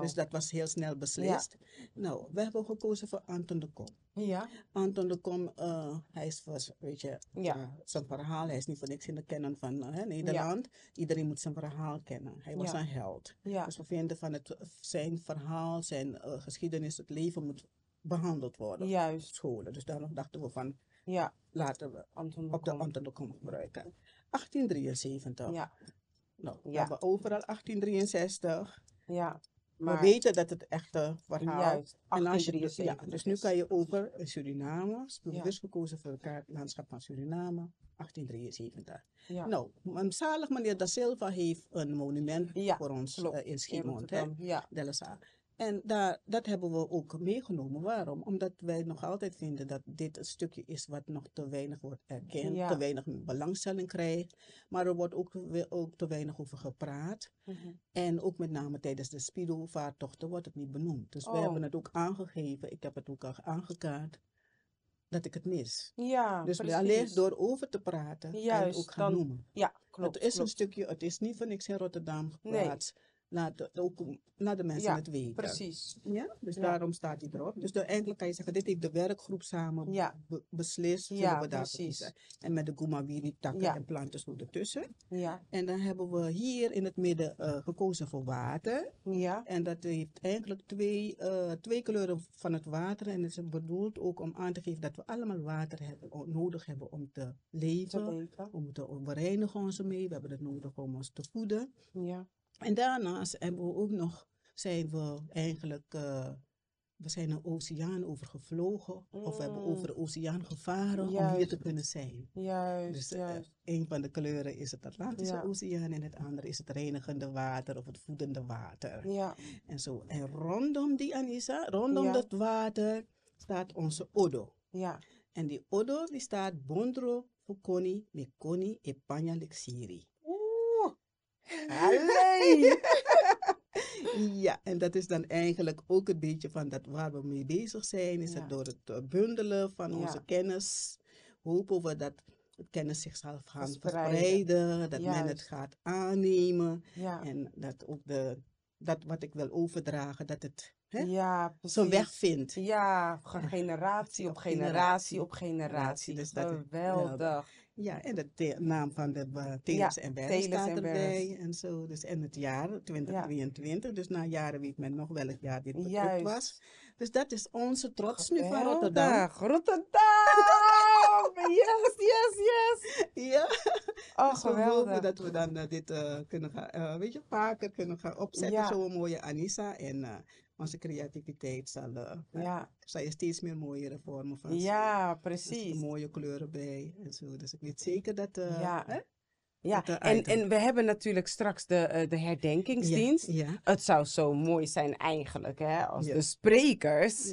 Dus dat was heel snel beslist. Nou, we hebben gekozen voor Anton de Kom. Ja. Anton de Kom, eh, hij is, was, weet je, Ja. eh, zijn verhaal, hij is niet voor niks in de kennen van eh, Nederland. Iedereen moet zijn verhaal kennen. Hij was een held. Dus we vinden van het, zijn verhaal, zijn geschiedenis, het leven moet behandeld worden op Juist. scholen. Dus daarom dachten we van, Ja. laten we Anton op de. Anton de Kom gebruiken. 1873. Ja. Nou, we Ja. hebben overal 1863. Ja. We Maar weten dat het echte verhaal juist. en als je, dus- 1873. ja, dus nu kan je over in Suriname, Ja. bewust gekozen voor het kaartlandschap van Suriname, 1873. Ja. Nou, zalig meneer Da Silva heeft een monument Ja, voor ons eh, in Schiemond. Ja. En daar, dat hebben we ook meegenomen. Waarom? Omdat wij nog altijd vinden dat dit een stukje is wat nog te weinig wordt erkend, Ja. te weinig belangstelling krijgt. Maar er wordt ook, ook te weinig over gepraat. Mhm. En ook met name tijdens de Spido-vaartochten wordt het niet benoemd. Dus we Oh. hebben het ook aangegeven, ik heb het ook al aangekaart, dat ik het mis. Ja, dus precies. alleen door over te praten, kan je het Juist, ook gaan dan- noemen. Ja, klopt. het is een stukje, het is niet voor niks in Rotterdam Nee. Laat de, ook, laat de mensen Ja, het weten. Precies. Ja, dus Ja. daarom staat hij erop. Dus de, eigenlijk kan je zeggen, dit heeft de werkgroep samen Ja. be- beslist. Ja, we precies. En met de Gumawiri takken en planten zo ertussen. Ja. En dan hebben we hier in het midden eh, gekozen voor water. Ja. En dat heeft eigenlijk twee, eh, twee kleuren van het water. En het is bedoeld ook om aan te geven dat we allemaal water hebben, nodig hebben om te Te leven. weten. Om te, we reinigen ons ermee. We hebben het nodig om ons te voeden. Ja. En daarnaast hebben we ook nog, zijn we eigenlijk, eh, we zijn een oceaan over gevlogen. Of we hebben Mm. over de oceaan gevaren om hier te kunnen zijn. Juist. Dus eh, een van de kleuren is het Atlantische Ja. Oceaan en het andere is het reinigende water of het voedende water. Ja. En zo. En rondom die Anissa, rondom Ja. dat water, staat onze Odo. Ja. En die Odo die staat Bondro Fukoni Mekoni Epanya Lexiri. Allee. Ja, en dat is dan eigenlijk ook een beetje van dat waar we mee bezig zijn. Is Ja. het door het eh, bundelen van Ja. onze kennis. Hopen we dat het kennis zich zal gaan Verspreiden. verspreiden. Dat men het gaat aannemen. Ja. En dat ook de, dat wat ik wil overdragen, dat het hè, Ja, zijn weg vindt. Ja, ge- generatie op Op generatie generatie. op generatie. Dus dat is Geweldig. Ja, en de te- naam van de uh, en Teles staat en erbij. En zo. Dus, en het jaar 2023. Dus na jaren weet men nog welk jaar dit Juist. was. Dus dat is onze trots nu van Rotterdam. Geweldig. Rotterdam! Yes, yes, yes. Ja, Oh, dus we hopen geweldig. dat we dan eh, dit eh, kunnen gaan, eh, weet je, vaker kunnen gaan opzetten. Ja. Zo'n mooie Anissa. En onze creativiteit zal, Ja, zal je steeds meer mooiere vormen van ja, zitten precies. mooie kleuren bij en zo. Dus ik weet zeker dat... Ja. hè? Ja, en, item. en we hebben natuurlijk straks de, eh, de herdenkingsdienst. Ja, ja, Het zou zo mooi zijn eigenlijk, hè, als Ja. de sprekers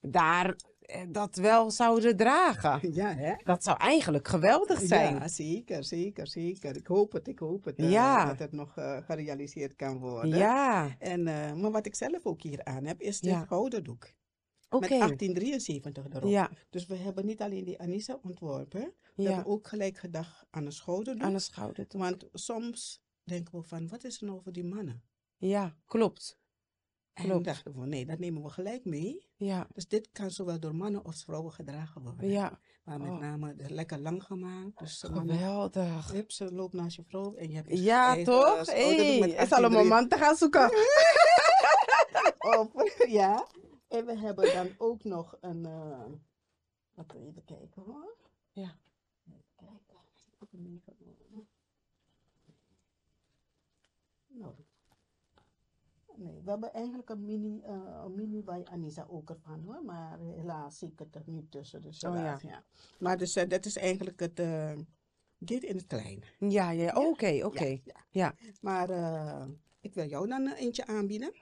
daar eh, dat wel zouden dragen. Ja, hè? Dat zou eigenlijk geweldig zijn. Ja, zeker, zeker, zeker. Ik hoop het, ik hoop het. eh, Ja. Dat het nog gerealiseerd kan worden. Ja, En, maar wat ik zelf ook hier aan heb, is dit gouden doek. Met 1873 erop. Ja, Dus we hebben niet alleen die Anissa ontworpen. We ja. hebben ook gelijk gedacht aan een schouderdoek. Aan de schouder. Want soms denken we van, wat is er nou voor die mannen? Ja, klopt. En Klopt. dachten we, nee, dat nemen we gelijk mee. Ja, Dus dit kan zowel door mannen als vrouwen gedragen worden. ja. Maar met Oh. name de- lekker lang gemaakt. Dus de Geweldig. Hup, ze loopt naast je vrouw en je hebt je Ja, eigen toch? schouderdoek Hey, is al een 18 moment te gaan zoeken. op. ja. En we hebben dan ook nog een. eh wat even kijken hoor. Ja. Even kijken. Nou. Nee, we hebben eigenlijk een mini, eh, een mini bij Anissa ook ervan hoor, maar helaas zie ik het er niet tussen. Dus Oh, helaas, ja. Maar dus, eh, dat is eigenlijk het, dit in het klein. Ja, ja, oké, oké. Ja, ja. Ja. Maar ik wil jou dan eentje aanbieden.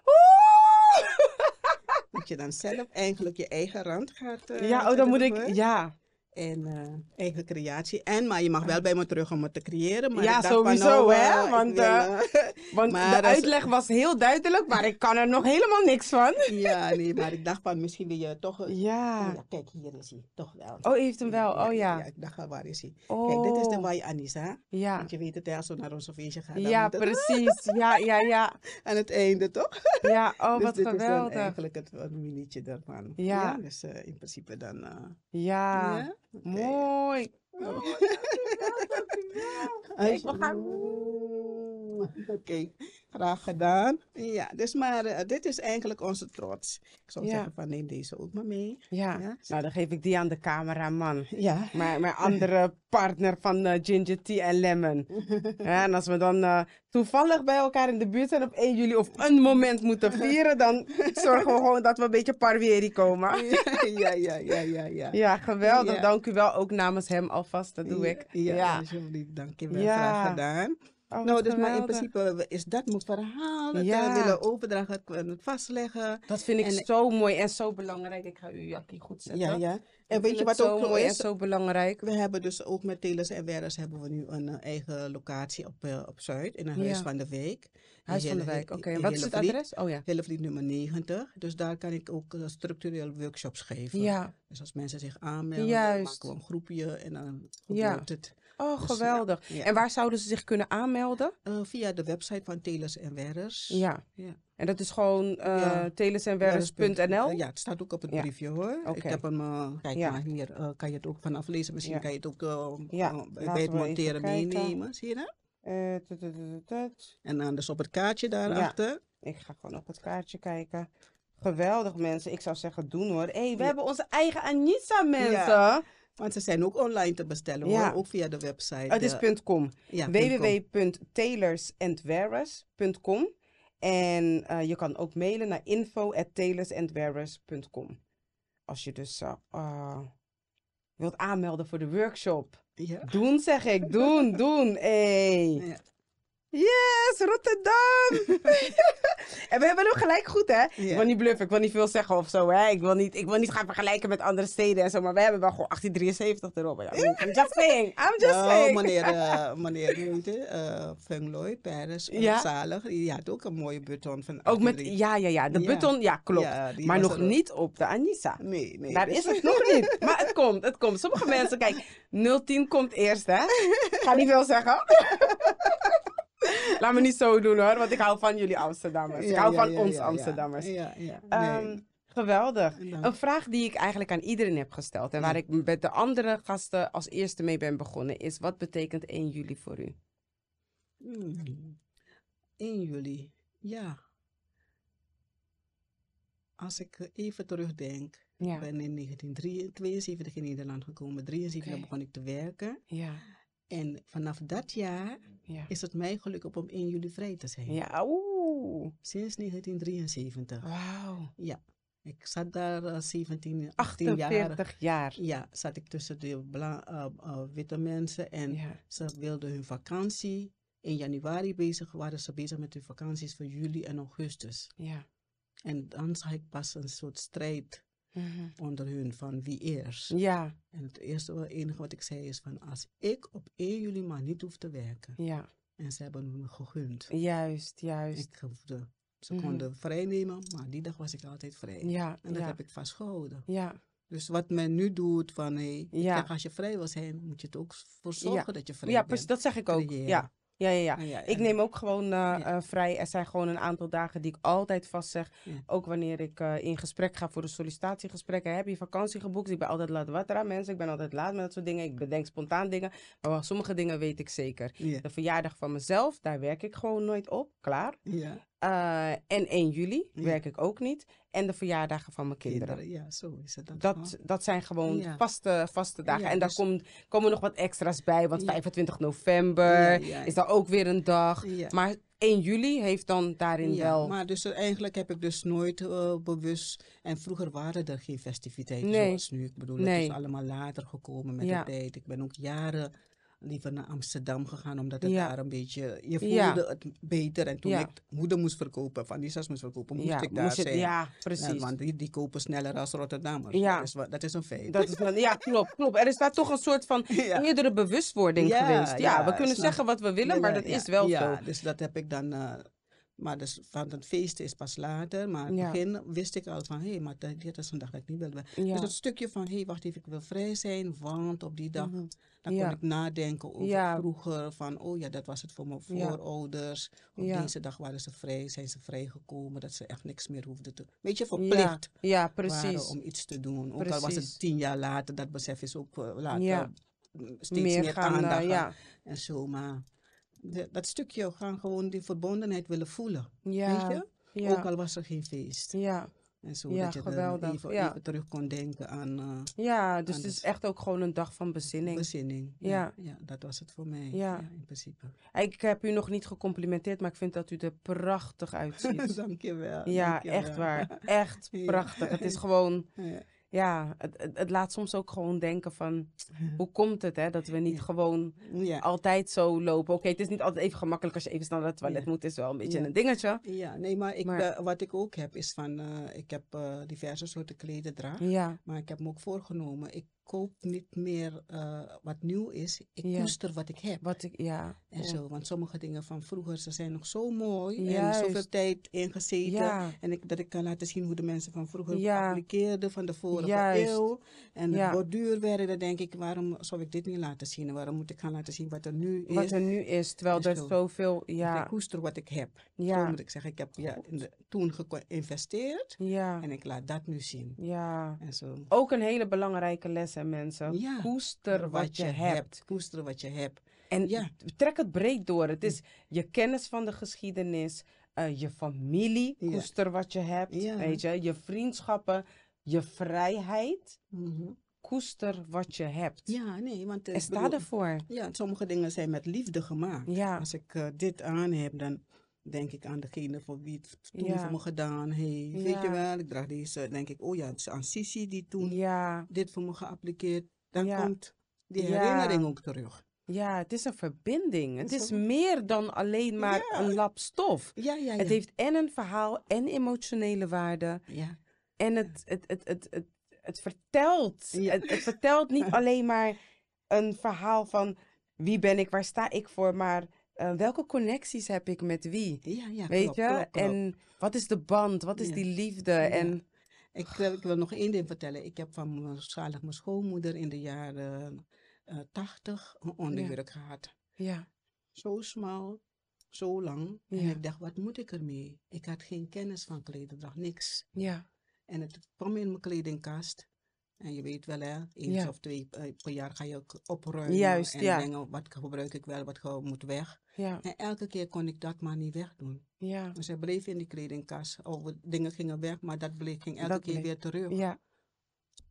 Dat je dan zelf eigenlijk je eigen rand gaat eh, Ja, oh, dan moet ik, ja. En eh, eigen creatie. En, maar je mag wel bij me terug om het te creëren. Maar Ja, van, sowieso, nou, hè, want, wil, eh, eh, Want Maar de uitleg was heel duidelijk, maar ik kan er nog helemaal niks van. ja, nee, maar ik dacht van misschien wil je toch... Oh, Ja. ja, kijk, hier is hij. Toch wel. Oh, heeft hem wel. Oh ja. Ja, ik dacht waar is hij? Oh. Kijk, dit is de Wai Anissa. Ja. Want je weet het, hè, als we naar onze feestje gaan. dan Ja, het precies. Ja, ja, ja. Aan het einde, toch? Ja, oh, dus wat dit is dan geweldig. eigenlijk het minuutje daarvan. Ja. dus in principe dan... eh, Ja? Oké. mooi. Kijk, we gaan- Oké, graag gedaan. Ja, dus maar eh, dit is eigenlijk onze trots. Ik zou Ja. zeggen van neem deze ook maar mee. Ja, Ja. nou dan geef ik die aan de cameraman. Ja. Mijn, mijn andere partner van eh, Ginger Tea en Lemon. Ja, en als we dan eh, toevallig bij elkaar in de buurt zijn op 1 juli of een moment moeten vieren, dan zorgen we gewoon dat we een beetje parweri komen. ja, ja, ja, ja, ja. Ja, geweldig. Dank u wel ook namens hem alvast. Dat doe ik. Ja, alsjeblieft. Dank je wel. Graag gedaan. Oh, nou, dus maar in principe is dat mijn verhaal. Dat Ja. we willen overdragen, het het vastleggen. Dat vind ik En- zo mooi en zo belangrijk. Ik ga uw jakje goed zetten. Ja, ja. Ik En weet je wat zo ook zo mooi en is? zo belangrijk. We hebben dus ook met Telers en Werers hebben we nu een eh, eigen locatie op, eh, op Zuid, in een huis van de wijk. Huis van de wijk. Oké, en wat is het adres? Oh ja. Hillevliet nummer 90. Dus daar kan ik ook eh, structureel workshops geven. Ja. Dus als mensen zich aanmelden, Juist. maken we een groepje en dan Ja. gebeurt het. Oh, Dus ja, geweldig. ja. En waar zouden ze zich kunnen aanmelden? Eh, via de website van Telers en Werers. Ja. Ja. En dat is gewoon uh, Ja. het staat ook op het briefje hoor. Ik heb hem, eh, kijk maar hier, eh, kan je het ook vanaf lezen. Misschien kan je het ook eh, eh, bij het monteren meenemen. Zie je dat? Eh. En dan dus op het kaartje daarachter. Ik ga gewoon op het kaartje kijken. Geweldig mensen. Ik zou zeggen doen hoor. Hé, hey, we hebben onze eigen Anissa mensen. Want ze zijn ook online te bestellen Ja. hoor. Ook via de website. Het is eh, .com. ja, www.tailorsandwearers.com En eh, je kan ook mailen naar info@tailorsandwearers.com. Als je dus eh, wilt aanmelden voor de workshop. Ja. Doen zeg ik, doen, doen. Hey. Yes, Rotterdam! en we hebben hem gelijk goed, hè? Ik Ja. wil niet bluffen, ik wil niet veel zeggen of zo, hè? Ik wil niet, ik wil niet gaan vergelijken met andere steden en zo, maar we hebben wel gewoon 1873 erop. Ja, I'm just saying, I'm just Nou, saying. meneer, eh meneer het? Eh, Feng Loy, Paris, Ja. Zalig, die had ook een mooie button van Ook met, 1803. ja, ja, ja, de Ja. button, ja, klopt. Ja, maar nog niet op de Anissa. Nee, nee. Daar dus- is het nog niet. Maar het komt, het komt. Sommige mensen, kijk, 010 komt eerst, hè? Ik ga niet veel zeggen. Laat me niet zo doen hoor, want ik hou van jullie Amsterdammers. ik hou van ons. Amsterdammers. Geweldig. Een vraag die ik eigenlijk aan iedereen heb gesteld en waar ik met de andere gasten als eerste mee ben begonnen is: wat betekent 1 juli voor u? Hmm. 1 juli, ja. Als ik even terugdenk, Ja. ik ben in 1972 in Nederland gekomen, 73 Oké. begon ik te werken. Ja. En vanaf dat jaar Ja. is het mij gelukt om op 1 juli vrij te zijn. Ja, oeh. Sinds 1973. Wauw. Ja. Ik zat daar eh, 17, 18 jaar. 48 jaar. Ja, zat ik tussen de eh, eh, witte mensen en Ja. ze wilden hun vakantie. In januari bezig waren ze bezig met hun vakanties voor juli en augustus. Ja. En dan zag ik pas een soort strijd Mhm. onder hun van wie eerst. Ja. En het eerste enige wat ik zei is van als ik op 1 juli maar niet hoef te werken. Ja. En ze hebben me gegund. Juist, juist. Ik hoefde, ze Mhm. konden vrij nemen, maar die dag was ik altijd vrij. Ja. En dat Ja. heb ik vastgehouden. Ja. Dus wat men nu doet van Ja. zeg, als je vrij wil zijn, moet je het ook voor zorgen dat je vrij Ja, bent. precies. Dat zeg ik ook. Creëren. Ja. Ja, ja, ja. Ah, ja, Ik neem ook gewoon eh, Ja. eh, vrij. Er zijn gewoon een aantal dagen die ik altijd vastzeg. Ja. Ook wanneer ik eh, in gesprek ga voor de sollicitatiegesprekken. Heb je vakantie geboekt? Ik ben altijd laat wat mensen. Ik ben altijd laat met dat soort dingen. Ik bedenk spontaan dingen. Maar sommige dingen weet ik zeker. Ja. De verjaardag van mezelf, daar werk ik gewoon nooit op. Klaar. Eh, en 1 juli Ja. werk ik ook niet. En de verjaardagen van mijn kinderen. kinderen. Ja, zo is het dan. Dat, dat zijn gewoon Ja. vaste, vaste dagen. Ja, en daar dus- komt, komen nog wat extra's bij. Want Ja. 25 november is daar ook weer een dag. Maar 1 juli heeft dan daarin Ja, wel... maar dus eigenlijk heb ik dus nooit eh, bewust... En vroeger waren er geen festiviteiten Nee. zoals nu. Ik bedoel, het is allemaal later gekomen met de tijd. Ik ben ook jaren liever naar Amsterdam gegaan, omdat het Ja. daar een beetje, je voelde Ja. het beter. En toen Ja. ik moeder moest verkopen, van die moest verkopen, moest ik daar moest zijn. ja, Ja, precies. want die, die kopen sneller als Rotterdammers. Ja. Dat, is, dat is een feit. Dat is ja, klopt, klopt. Er is daar toch een soort van eerdere bewustwording geweest. Ja, we kunnen zeggen wat we willen, maar dat is wel ja, zo. dus dat heb ik dan. eh, maar dus van het feest is pas later. Maar in Ja. het begin wist ik al van, hé, maar dat- dit is een dag dat ik niet wil. Ja. Dus dat stukje van, hé, wacht even, ik wil vrij zijn, want op die dag, Mhm. dan Ja. kon ik nadenken over vroeger. Van, oh ja, dat was het voor mijn voorouders. Op deze dag waren ze vrij, zijn ze vrijgekomen, dat ze echt niks meer hoefden te... Beetje Ja, verplicht ja, precies. om iets te doen. Ook al was Precies. het tien jaar later, dat besef is ook eh, later steeds Meer meer, gaan, eh, aandacht en zo. Maar de- dat stukje gaan gewoon die verbondenheid willen voelen. Ja, Weet je? ja, Ook al was er geen feest. ja, En zo Ja, dat je er geweldig, even, ja. even terug kon denken aan eh, ja, dus het is echt ook gewoon een dag van bezinning. bezinning. Ja. ja, dat was het voor mij. Ja. in principe. Ik heb u nog niet gecomplimenteerd, maar ik vind dat u er prachtig uitziet. dankjewel. Ja, dankjewel. echt waar. Echt Ja. prachtig. Het is gewoon, Ja. het, het, het laat soms ook gewoon denken van, hoe komt het hè, dat we niet Ja. gewoon Ja. altijd zo lopen. Oké, het is niet altijd even gemakkelijk als je even snel naar het toilet Ja. moet. is wel een beetje een dingetje. ja, nee, maar, ik, Maar- eh, wat ik ook heb is van, eh, ik heb eh, diverse soorten klededrag. Ja, Maar ik heb me ook voorgenomen, ik koop niet meer eh, wat nieuw is. Ik Ja. koester wat ik heb. wat ik, ja. En ja. zo, want sommige dingen van vroeger, ze zijn nog zo mooi. Juist. En zoveel tijd ingezeten. Ja, En ik, dat ik kan laten zien hoe de mensen van vroeger Ja. appliqueerden van de vorige Juist. eeuw. En Ja. het borduurwerk, dan denk ik, waarom zou ik dit niet laten zien? En waarom moet ik gaan laten zien wat er nu is? wat er nu is, terwijl Is er zo. zoveel, Ik ja, koester wat ik heb. Zo ja, moet ik zeggen, ik heb ja, in de, toen geïnvesteerd ja, en ik laat dat nu zien. ja. En zo. Ook een hele belangrijke les, hè, mensen. Ja. Koester wat je hebt. Koester wat je hebt. En Ja. trek het breed door. Het is je kennis van de geschiedenis, eh, je familie, Ja. koester wat je hebt, Ja. weet je, je vriendschappen, je vrijheid, Mhm. koester wat je hebt. Ja, nee, want eh, en ik sta bedoel, ervoor. Ja, sommige dingen zijn met liefde gemaakt. Ja, Als ik eh, dit aan heb, dan denk ik aan degene voor wie het toen Ja. voor me gedaan heeft. Weet je wel, ik draag deze, denk ik, oh ja, het is aan Sisi die toen ja, dit voor me geappliqueerd. Dan komt die herinnering ook terug. ja, het is een verbinding. Het Het is meer dan alleen maar een lap stof. Ja, ja, ja. Het heeft en een verhaal en emotionele waarde. ja. En het, het, het, het, het, het vertelt. Het vertelt niet alleen maar een verhaal van wie ben ik, waar sta ik voor, maar eh, welke connecties heb ik met wie? Ja, ja, Weet klopt, je? klopt, klopt. En wat is de band? Wat is Ja. die liefde? En Ik, eh, ik wil nog één ding vertellen. Ik heb van mijn, zalig mijn schoonmoeder in de jaren eh, tachtig een onderjurk gehad. ja, Zo smal, zo lang. En ik dacht, wat moet ik ermee? Ik had geen kennis van klederdracht, niks. ja, En het kwam in mijn kledingkast. En je weet wel, hè, eens Ja. of twee eh, per jaar ga je ook opruimen. Juist, en ja. dingen, wat gebruik ik wel, wat moet weg. ja, En elke keer kon ik dat maar niet wegdoen. ja, Dus hij bleef in die kledingkast. Of dingen gingen weg, maar dat bleef, ging elke Dat keer bleef. weer terug. ja.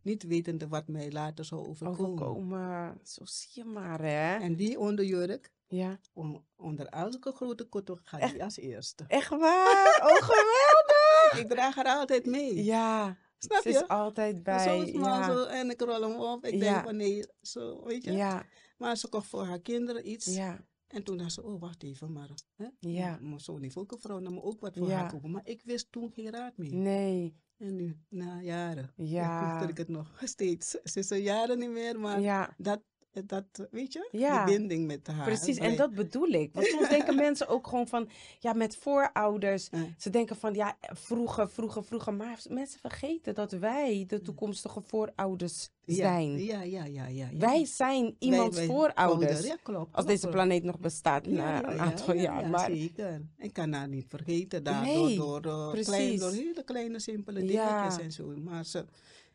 Niet wetende wat mij later zou overkomen. Overkomen. Zo zie je maar, hè? En die onderjurk, Ja. on- onder elke grote kotto, gaat die als eerste. Echt waar? Oh, geweldig! Ik draag haar altijd mee. Ja, Snap ze je? is altijd Zo bij. Ja, zo, en ik rol hem op. Ik Ja. denk van nee, zo, weet je. ja, Maar ze kocht voor haar kinderen iets. ja, En toen dacht ze, oh wacht even, maar hè? Ja. mijn zoon heeft ook een vrouw, dan moet ook wat voor haar kopen. Maar ik wist toen geen raad meer. nee, En nu, na jaren, Ja. ik het nog steeds. Ze is er jaren niet meer, maar dat, dat, weet je, Ja. die binding met haar. Precies, en dat bedoel ik. Want soms denken mensen ook gewoon van, ja, met voorouders. Ja. Ze denken van, ja, vroeger, vroeger, vroeger. Maar mensen vergeten dat wij de toekomstige voorouders zijn. Ja, ja, ja, ja. ja. Wij zijn iemands Wij- wij- voorouders. ouder, Ja, klopt. Als klopt, deze klopt. planeet nog bestaat na een aantal jaar. maar zeker. Ik kan haar niet vergeten daardoor, Nee, door, eh, precies. klein, door hele kleine, simpele dingetjes en zo. Maar ze,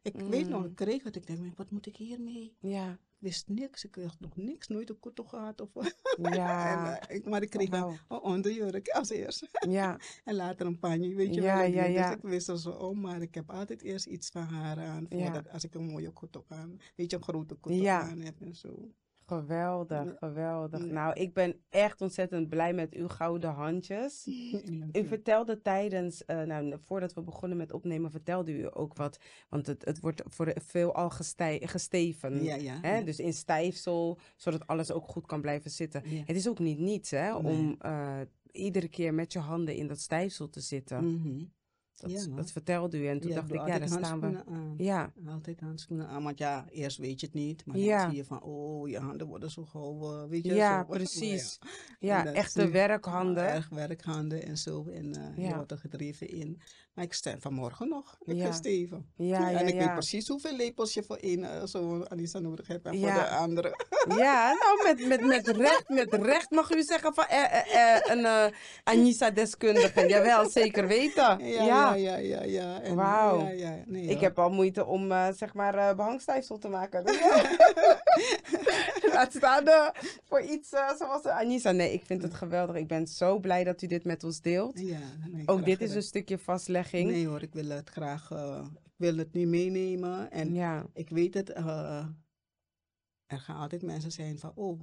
ik weet nog, Mm. ik kreeg het. Ik denk, wat moet ik hiermee? ja, wist niks. Ik wist nog niks. Nooit een kotto gehad. Of, ja, en, eh, ik, maar ik kreeg wauw. een onderjurk als eerst. ja, En later een panje, weet je Ja, wel. ja, Dus ja. ik wist zo om, maar ik heb altijd eerst iets van haar aan. Voordat, Als ik een mooie kotto aan, weet je, een grote kotto aan heb en zo. Geweldig, geweldig. Ja. Nou, ik ben echt ontzettend blij met uw gouden handjes. U vertelde tijdens, eh, nou, voordat we begonnen met opnemen, vertelde u ook wat. Want het, het wordt voor veel al gesteven. Ja, ja. Hè? Dus in stijfsel, zodat alles ook goed kan blijven zitten. Het is ook niet niets, hè, Nee. om eh, iedere keer met je handen in dat stijfsel te zitten. Mhm. Dat, Ja, dat vertelde u. En toen Ja, dacht ik, ja, daar staan we. aan. Ja, Altijd handschoenen aan, want ja, eerst weet je het niet, maar Ja. dan zie je van, oh, je handen worden zo gauw, eh, weet je. ja, zo. Precies. Ja, echte werkhanden. Erg werkhanden en zo, en eh je wordt er gedreven in. Maar ik stel vanmorgen nog, ik Ja. ga steven. Ja, ja, en ik weet precies hoeveel lepels je voor één eh, zo Anissa nodig hebt en voor de andere. Ja, nou, met, met, met, recht, met recht mag u zeggen van eh, eh, eh, een eh, Anissa-deskundige. Jawel, zeker weten. Ja, ja, ja, ja. Wauw. Ja, ja. Nee, Ik heb al moeite om, eh, zeg maar, eh behangstijfsel te maken. Laat staan voor iets zoals Anissa. Nee, ik vind het geweldig. Ik ben zo blij dat u dit met ons deelt. Nee, Ook dit is een stukje Nee hoor, ik wil het graag, eh, ik wil het nu meenemen. En Ja, ik weet het, eh, er gaan altijd mensen zijn van, oh,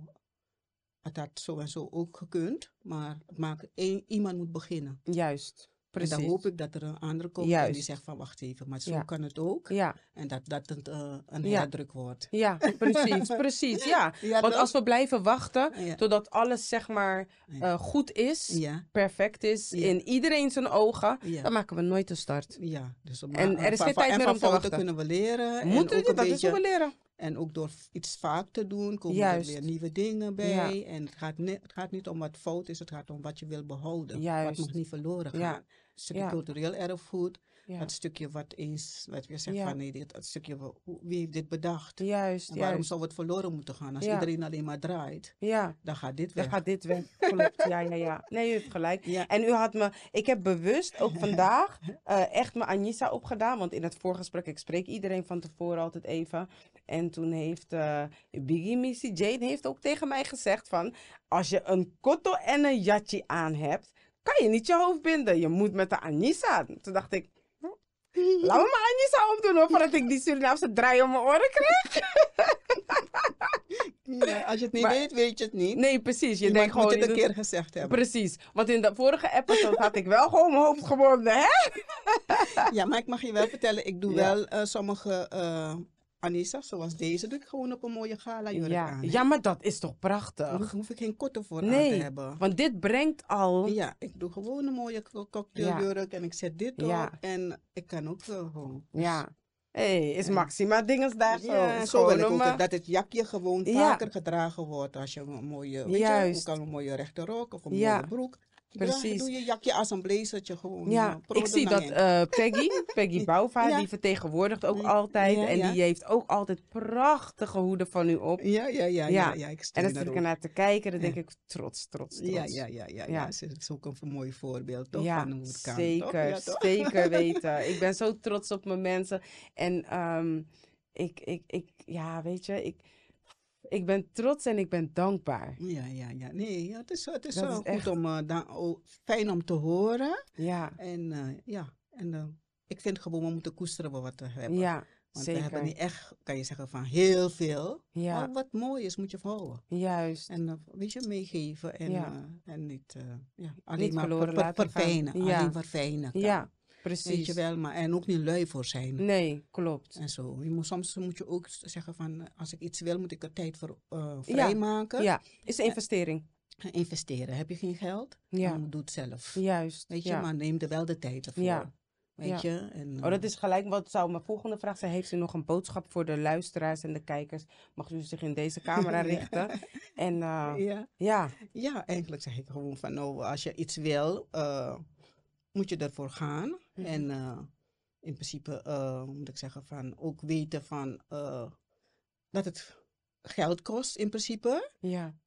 het had zo en zo ook gekund. Maar het maakt, één, iemand moet beginnen. juist. En dan Precies. hoop ik dat er een andere komt en die zegt van, wacht even, maar zo Ja. kan het ook. Ja, En dat, dat het eh, een Ja. wordt. ja, precies, precies. Ja. Want als we blijven wachten totdat alles, zeg maar, eh, goed is, perfect is, in iedereen zijn ogen, dan maken we nooit de start. ja. Dus, maar, En er is geen tijd meer om te wachten. kunnen we leren. en Moeten we een dat is beetje, hoe we leren. En ook door iets vaak te doen, komen Juist. er weer nieuwe dingen bij. Ja. En het gaat, ne- het gaat niet om wat fout is, het gaat om wat je wil behouden. Juist. Wat mag niet verloren gaan. Ja. Een stukje Ja. cultureel erfgoed. Dat stukje wat eens, wat we zeggen van nee, dit, dat stukje, wie heeft dit bedacht? Juist, En waarom juist. zou het verloren moeten gaan? Als iedereen alleen maar draait, Ja, dan gaat dit dan weg. gaat dit weg. Klopt, ja, ja, ja. Nee, u heeft gelijk. En u had me, ik heb bewust ook vandaag eh, echt mijn Anissa opgedaan. Want in het voorgesprek, ik spreek iedereen van tevoren altijd even. En toen heeft eh, Biggie Missy Jane heeft ook tegen mij gezegd van... Als je een kotto en een jatje aan hebt, kan je niet je hoofd binden. Je moet met de Anissa. Toen dacht ik, hm, laat me mijn Anissa opdoen hoor, voordat ik die Surinaamse draai om mijn oren krijg. Ja, als je het niet Maar- weet, weet je het niet. Nee, precies. Je Iemand denkt gewoon... moet het een keer gezegd hebben. Precies. Want in de vorige episode had ik wel gewoon mijn hoofd gebonden, hè? Ja, maar ik mag je wel vertellen, ik doe Ja. wel eh, sommige uh, Anissa, zoals deze, doe ik gewoon op een mooie gala jurk Ja. aan. hè. ja, maar dat is toch Daar prachtig? hoef, hoef ik geen kotten voor aan te hebben. want dit brengt al... Ja, ik doe gewoon een mooie co- cocktailjurk en ik zet dit op en ik kan ook gewoon. Ja. hey, is. Maxima dinges daar zo? Ja, zo wil ik ook eh, dat- het jakje gewoon vaker gedragen wordt als je een mooie, weet Juist. je, ook al een mooie rechte rok of een mooie broek. Draag- Precies. Doe je jakje als een blazertje gewoon. Ja, eh, ik zie dat eh, Peggy, Peggy Bouwva, Ja. die vertegenwoordigt ook altijd. ja, en ja. die heeft ook altijd prachtige hoeden van u op. Ja, ja, ja, ja, Ja. ik En dan zit haar ik ernaar te kijken, dan denk ik trots, trots, trots. Ja, ja, ja, ja, ja. Ze is ook een mooi voorbeeld toch, Ja, van hoe het kan. toch? zeker, toch? zeker weten. Ik ben zo trots op mijn mensen. En ehm, ik, ik, ik, ja, weet je, ik, ik ben trots en ik ben dankbaar. Ja, ja, ja. Nee, ja, het is, het is wel goed echt- om, eh, dan, oh, fijn om te horen. Ja, En eh, ja, en eh, ik vind gewoon, we moeten koesteren wat we hebben. ja, Want we hebben zeker. niet echt, kan je zeggen, van heel veel. Ja, Maar wat mooi is, moet je houden. juist. En weet je, meegeven en, Ja. en niet, ja, alleen Niet maar verloren verfijnen. Ja. Alleen verfijnen. kan. Ja, Weet je precies. wel, maar en ook niet lui voor zijn. Nee, klopt. En zo. Je moet, soms moet je ook zeggen van, eh, als ik iets wil, moet ik er tijd voor eh, vrijmaken. Ja, is een investering. Gaan investeren. Heb je geen geld? Ja, Dan doe het zelf. juist. Weet je, ja. maar neem er wel de tijd ervoor. Ja. Weet Ja. je? En, Oh, dat eh, is gelijk wat zou mijn volgende vraag zijn. Heeft u nog een boodschap voor de luisteraars en de kijkers? Mag u zich in deze camera Ja. richten? En uh, ja. ja, ja, eigenlijk zeg ik gewoon van, nou, als je iets wil, uh, moet je ervoor gaan. En uh, in principe, uh, moet ik zeggen, van ook weten van dat het geld kost in principe. ja.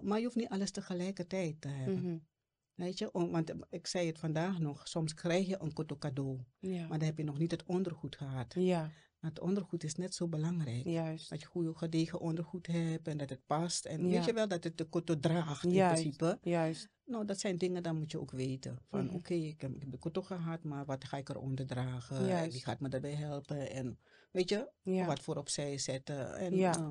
maar je hoeft niet alles tegelijkertijd te hebben. Mm -hmm. Weet je, Om, want ik zei het vandaag nog, soms krijg je een cadeau, ja. maar dan heb je nog niet het ondergoed gehad. Ja. Maar het ondergoed is net zo belangrijk. Juist. Dat je goed gedegen ondergoed hebt en dat het past. En Ja. weet je wel dat het de koto draagt in principe. Juist. Nou, dat zijn dingen, dan moet je ook weten. Van Mhm. oké, okay, ik, heb, ik heb de koto gehad, maar wat ga ik eronder dragen? En wie gaat me daarbij helpen? En weet je, Ja. wat voor opzij zetten? En, Ja. eh,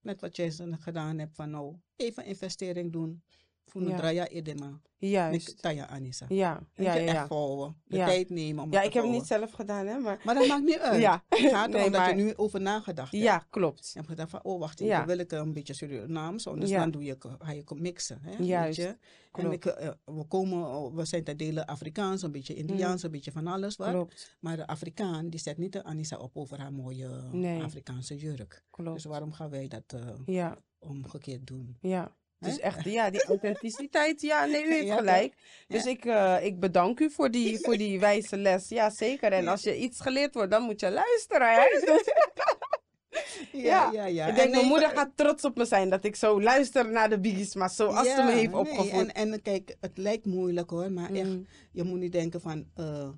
net wat jij gedaan hebt van nou, even investering doen. Voor een Ja. draya edema. Juist. Met Taya Anissa. Ja, ja, je, ja. echt Ja, volgen. De Ja. tijd nemen om ja ik heb het niet zelf gedaan, hè, maar... Maar dat maakt niet uit. Ja. Het gaat Nee, erom dat je nu over nagedacht hebt. Ja, klopt. Je hebt gedacht van, oh wacht even, Ja. wil ik een beetje Surinaams? Dus Ja. dan doe je, ga je mixen. Hè? Juist? En ik, eh, we, komen, we zijn te delen Afrikaans, een beetje Indiaans, een beetje van alles wat. Klopt, Maar de Afrikaan, die zet niet de Anissa op over haar mooie Nee. Afrikaanse jurk. klopt. Dus waarom gaan wij dat eh, Ja, omgekeerd doen? ja. Hè? Dus echt, ja, die authenticiteit. Ja, nee, u heeft Ja, gelijk. Dus Ja. ik, eh, ik bedank u voor die, voor die wijze les. Ja, zeker. En als je iets geleerd wordt, dan moet je luisteren. Hè? Dus Ja, ja, ja. ik En denk, mijn nee, moeder eh, gaat trots op me zijn dat ik zo luister naar de biggies. Maar zoals ze me heeft nee, opgevoed. En, en kijk, het lijkt moeilijk hoor, maar echt, Mm, je moet niet denken van, eh,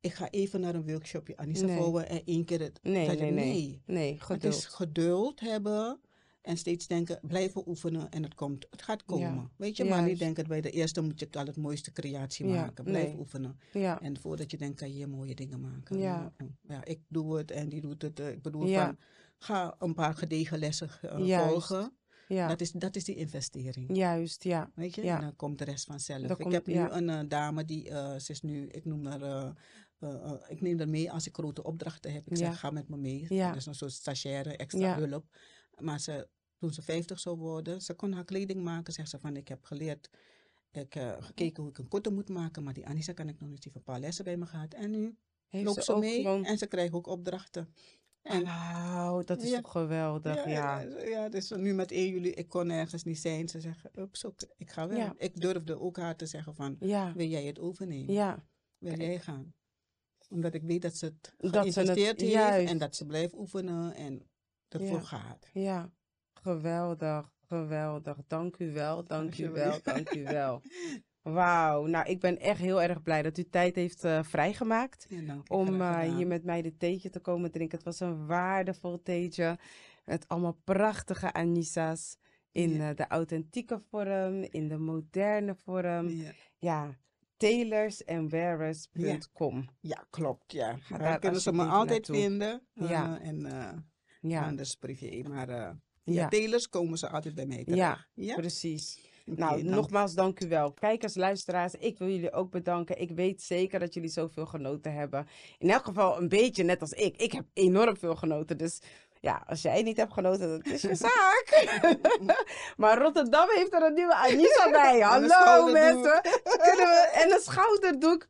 ik ga even naar een workshopje Anissa Nee. vouwen en één keer het. Nee, nee, nee. Nee, Het is geduld hebben en steeds denken, blijven oefenen en het komt. Het gaat komen. Weet je, maar niet denken bij de eerste moet je al het mooiste creatie Ja, maken. Blijf nee. oefenen. Ja, En voordat je denkt, kan je mooie dingen maken. Ja. ja ik doe het en die doet het. eh, Ik bedoel van, ga een paar gedegen lessen eh, volgen. ja. Dat, is, dat is die investering. Juist, ja. Weet je, en dan komt de rest vanzelf. Ik komt- heb nu een eh, dame die, ze is nu, ik noem haar, ik neem haar mee als ik grote opdrachten heb. Ik Ja. zeg, ga met me mee. Ja. Dat is een soort stagiaire, extra Ja. hulp. Maar ze, toen ze 50 zou worden, ze kon haar kleding maken. Zegt ze van, ik heb geleerd, ik heb gekeken hoe ik een kotte moet maken. Maar die Anissa kan ik nog niet, die heeft een paar lessen bij me gehad. En nu Heeft loopt ze, ook mee gewoon- en ze krijgt ook opdrachten. En Wauw, dat is Ja. toch geweldig, ja. ja, ja, dus nu met 1 juli, ik kon ergens niet zijn. Ze zeggen, ups, ook, ik ga wel. Ja. Ik durfde ook haar te zeggen van, Ja, wil jij het overnemen? ja. Wil jij gaan? Omdat ik weet dat ze het Dat ze het- geïnvesteerd heeft juist. en dat ze blijft oefenen en ervoor Ja. gaat. Ja, geweldig, geweldig. Dank u wel, dank u wel, dank u wel. Wauw, nou ik ben echt heel erg blij dat u tijd heeft eh, vrijgemaakt Ja, om eh, hier met mij dit theetje te komen drinken. Het was een waardevol theetje met allemaal prachtige Anissa's in Ja. eh, de authentieke vorm, in de moderne vorm. Ja. Ja, tailorsandwearers.com. ja, klopt, ja. Daar daar kunnen ze me altijd naartoe. vinden. Ja. En Ja, anders privé. Maar eh Ja. telers komen ze altijd bij mij terecht. Ja, ja? precies. Nou, dank- nogmaals dank u wel. Kijkers, luisteraars, ik wil jullie ook bedanken. Ik weet zeker dat jullie zoveel genoten hebben. In elk geval een beetje net als ik. Ik heb enorm veel genoten, dus ja, als jij niet hebt genoten, dat is je zaak. maar Rotterdam heeft er een nieuwe Anissa bij. En Hallo mensen. Kunnen we... En een schouderdoek.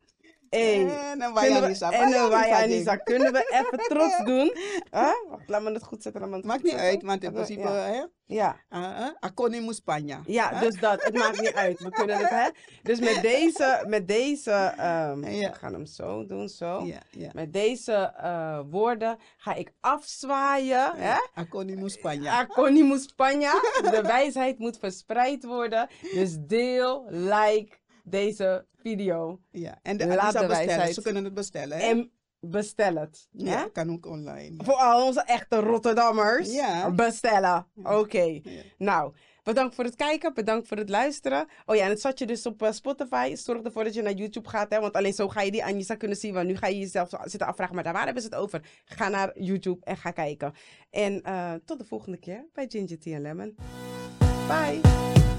Hey, En een Wayanisa. en een Wayanisa. Kunnen we even trots doen? Huh? Wacht, laat me het goed zetten. Maakt goed niet zetten. uit, want in principe, Ja. hè, ja. uh, uh, Spanja. Ja, dus dat. Het maakt niet uit. We kunnen het, hè. Dus met deze, met deze, ehm, Ja. we gaan hem zo doen, zo. Ja. Met deze eh, woorden ga ik afzwaaien, hè. Aconimu Spanja. Aconimus Spanja. De wijsheid moet verspreid worden. Dus deel, like deze video. Ja, en de Laat Anissa de bestellen. Ze kunnen het bestellen, hè? En bestel het. ja, kan ook online. Voor al onze echte Rotterdammers. Ja. Bestellen. Oké. Nou, bedankt voor het kijken, bedankt voor het luisteren. Oh ja, en het zat je dus op eh, Spotify. Zorg ervoor dat je naar YouTube gaat, hè, want alleen zo ga je die Anissa kunnen zien. Want nu ga je jezelf zitten afvragen, maar daar waar hebben ze het over? Ga naar YouTube en ga kijken. En eh, tot de volgende keer bij Ginger Tea Lemon. Bye!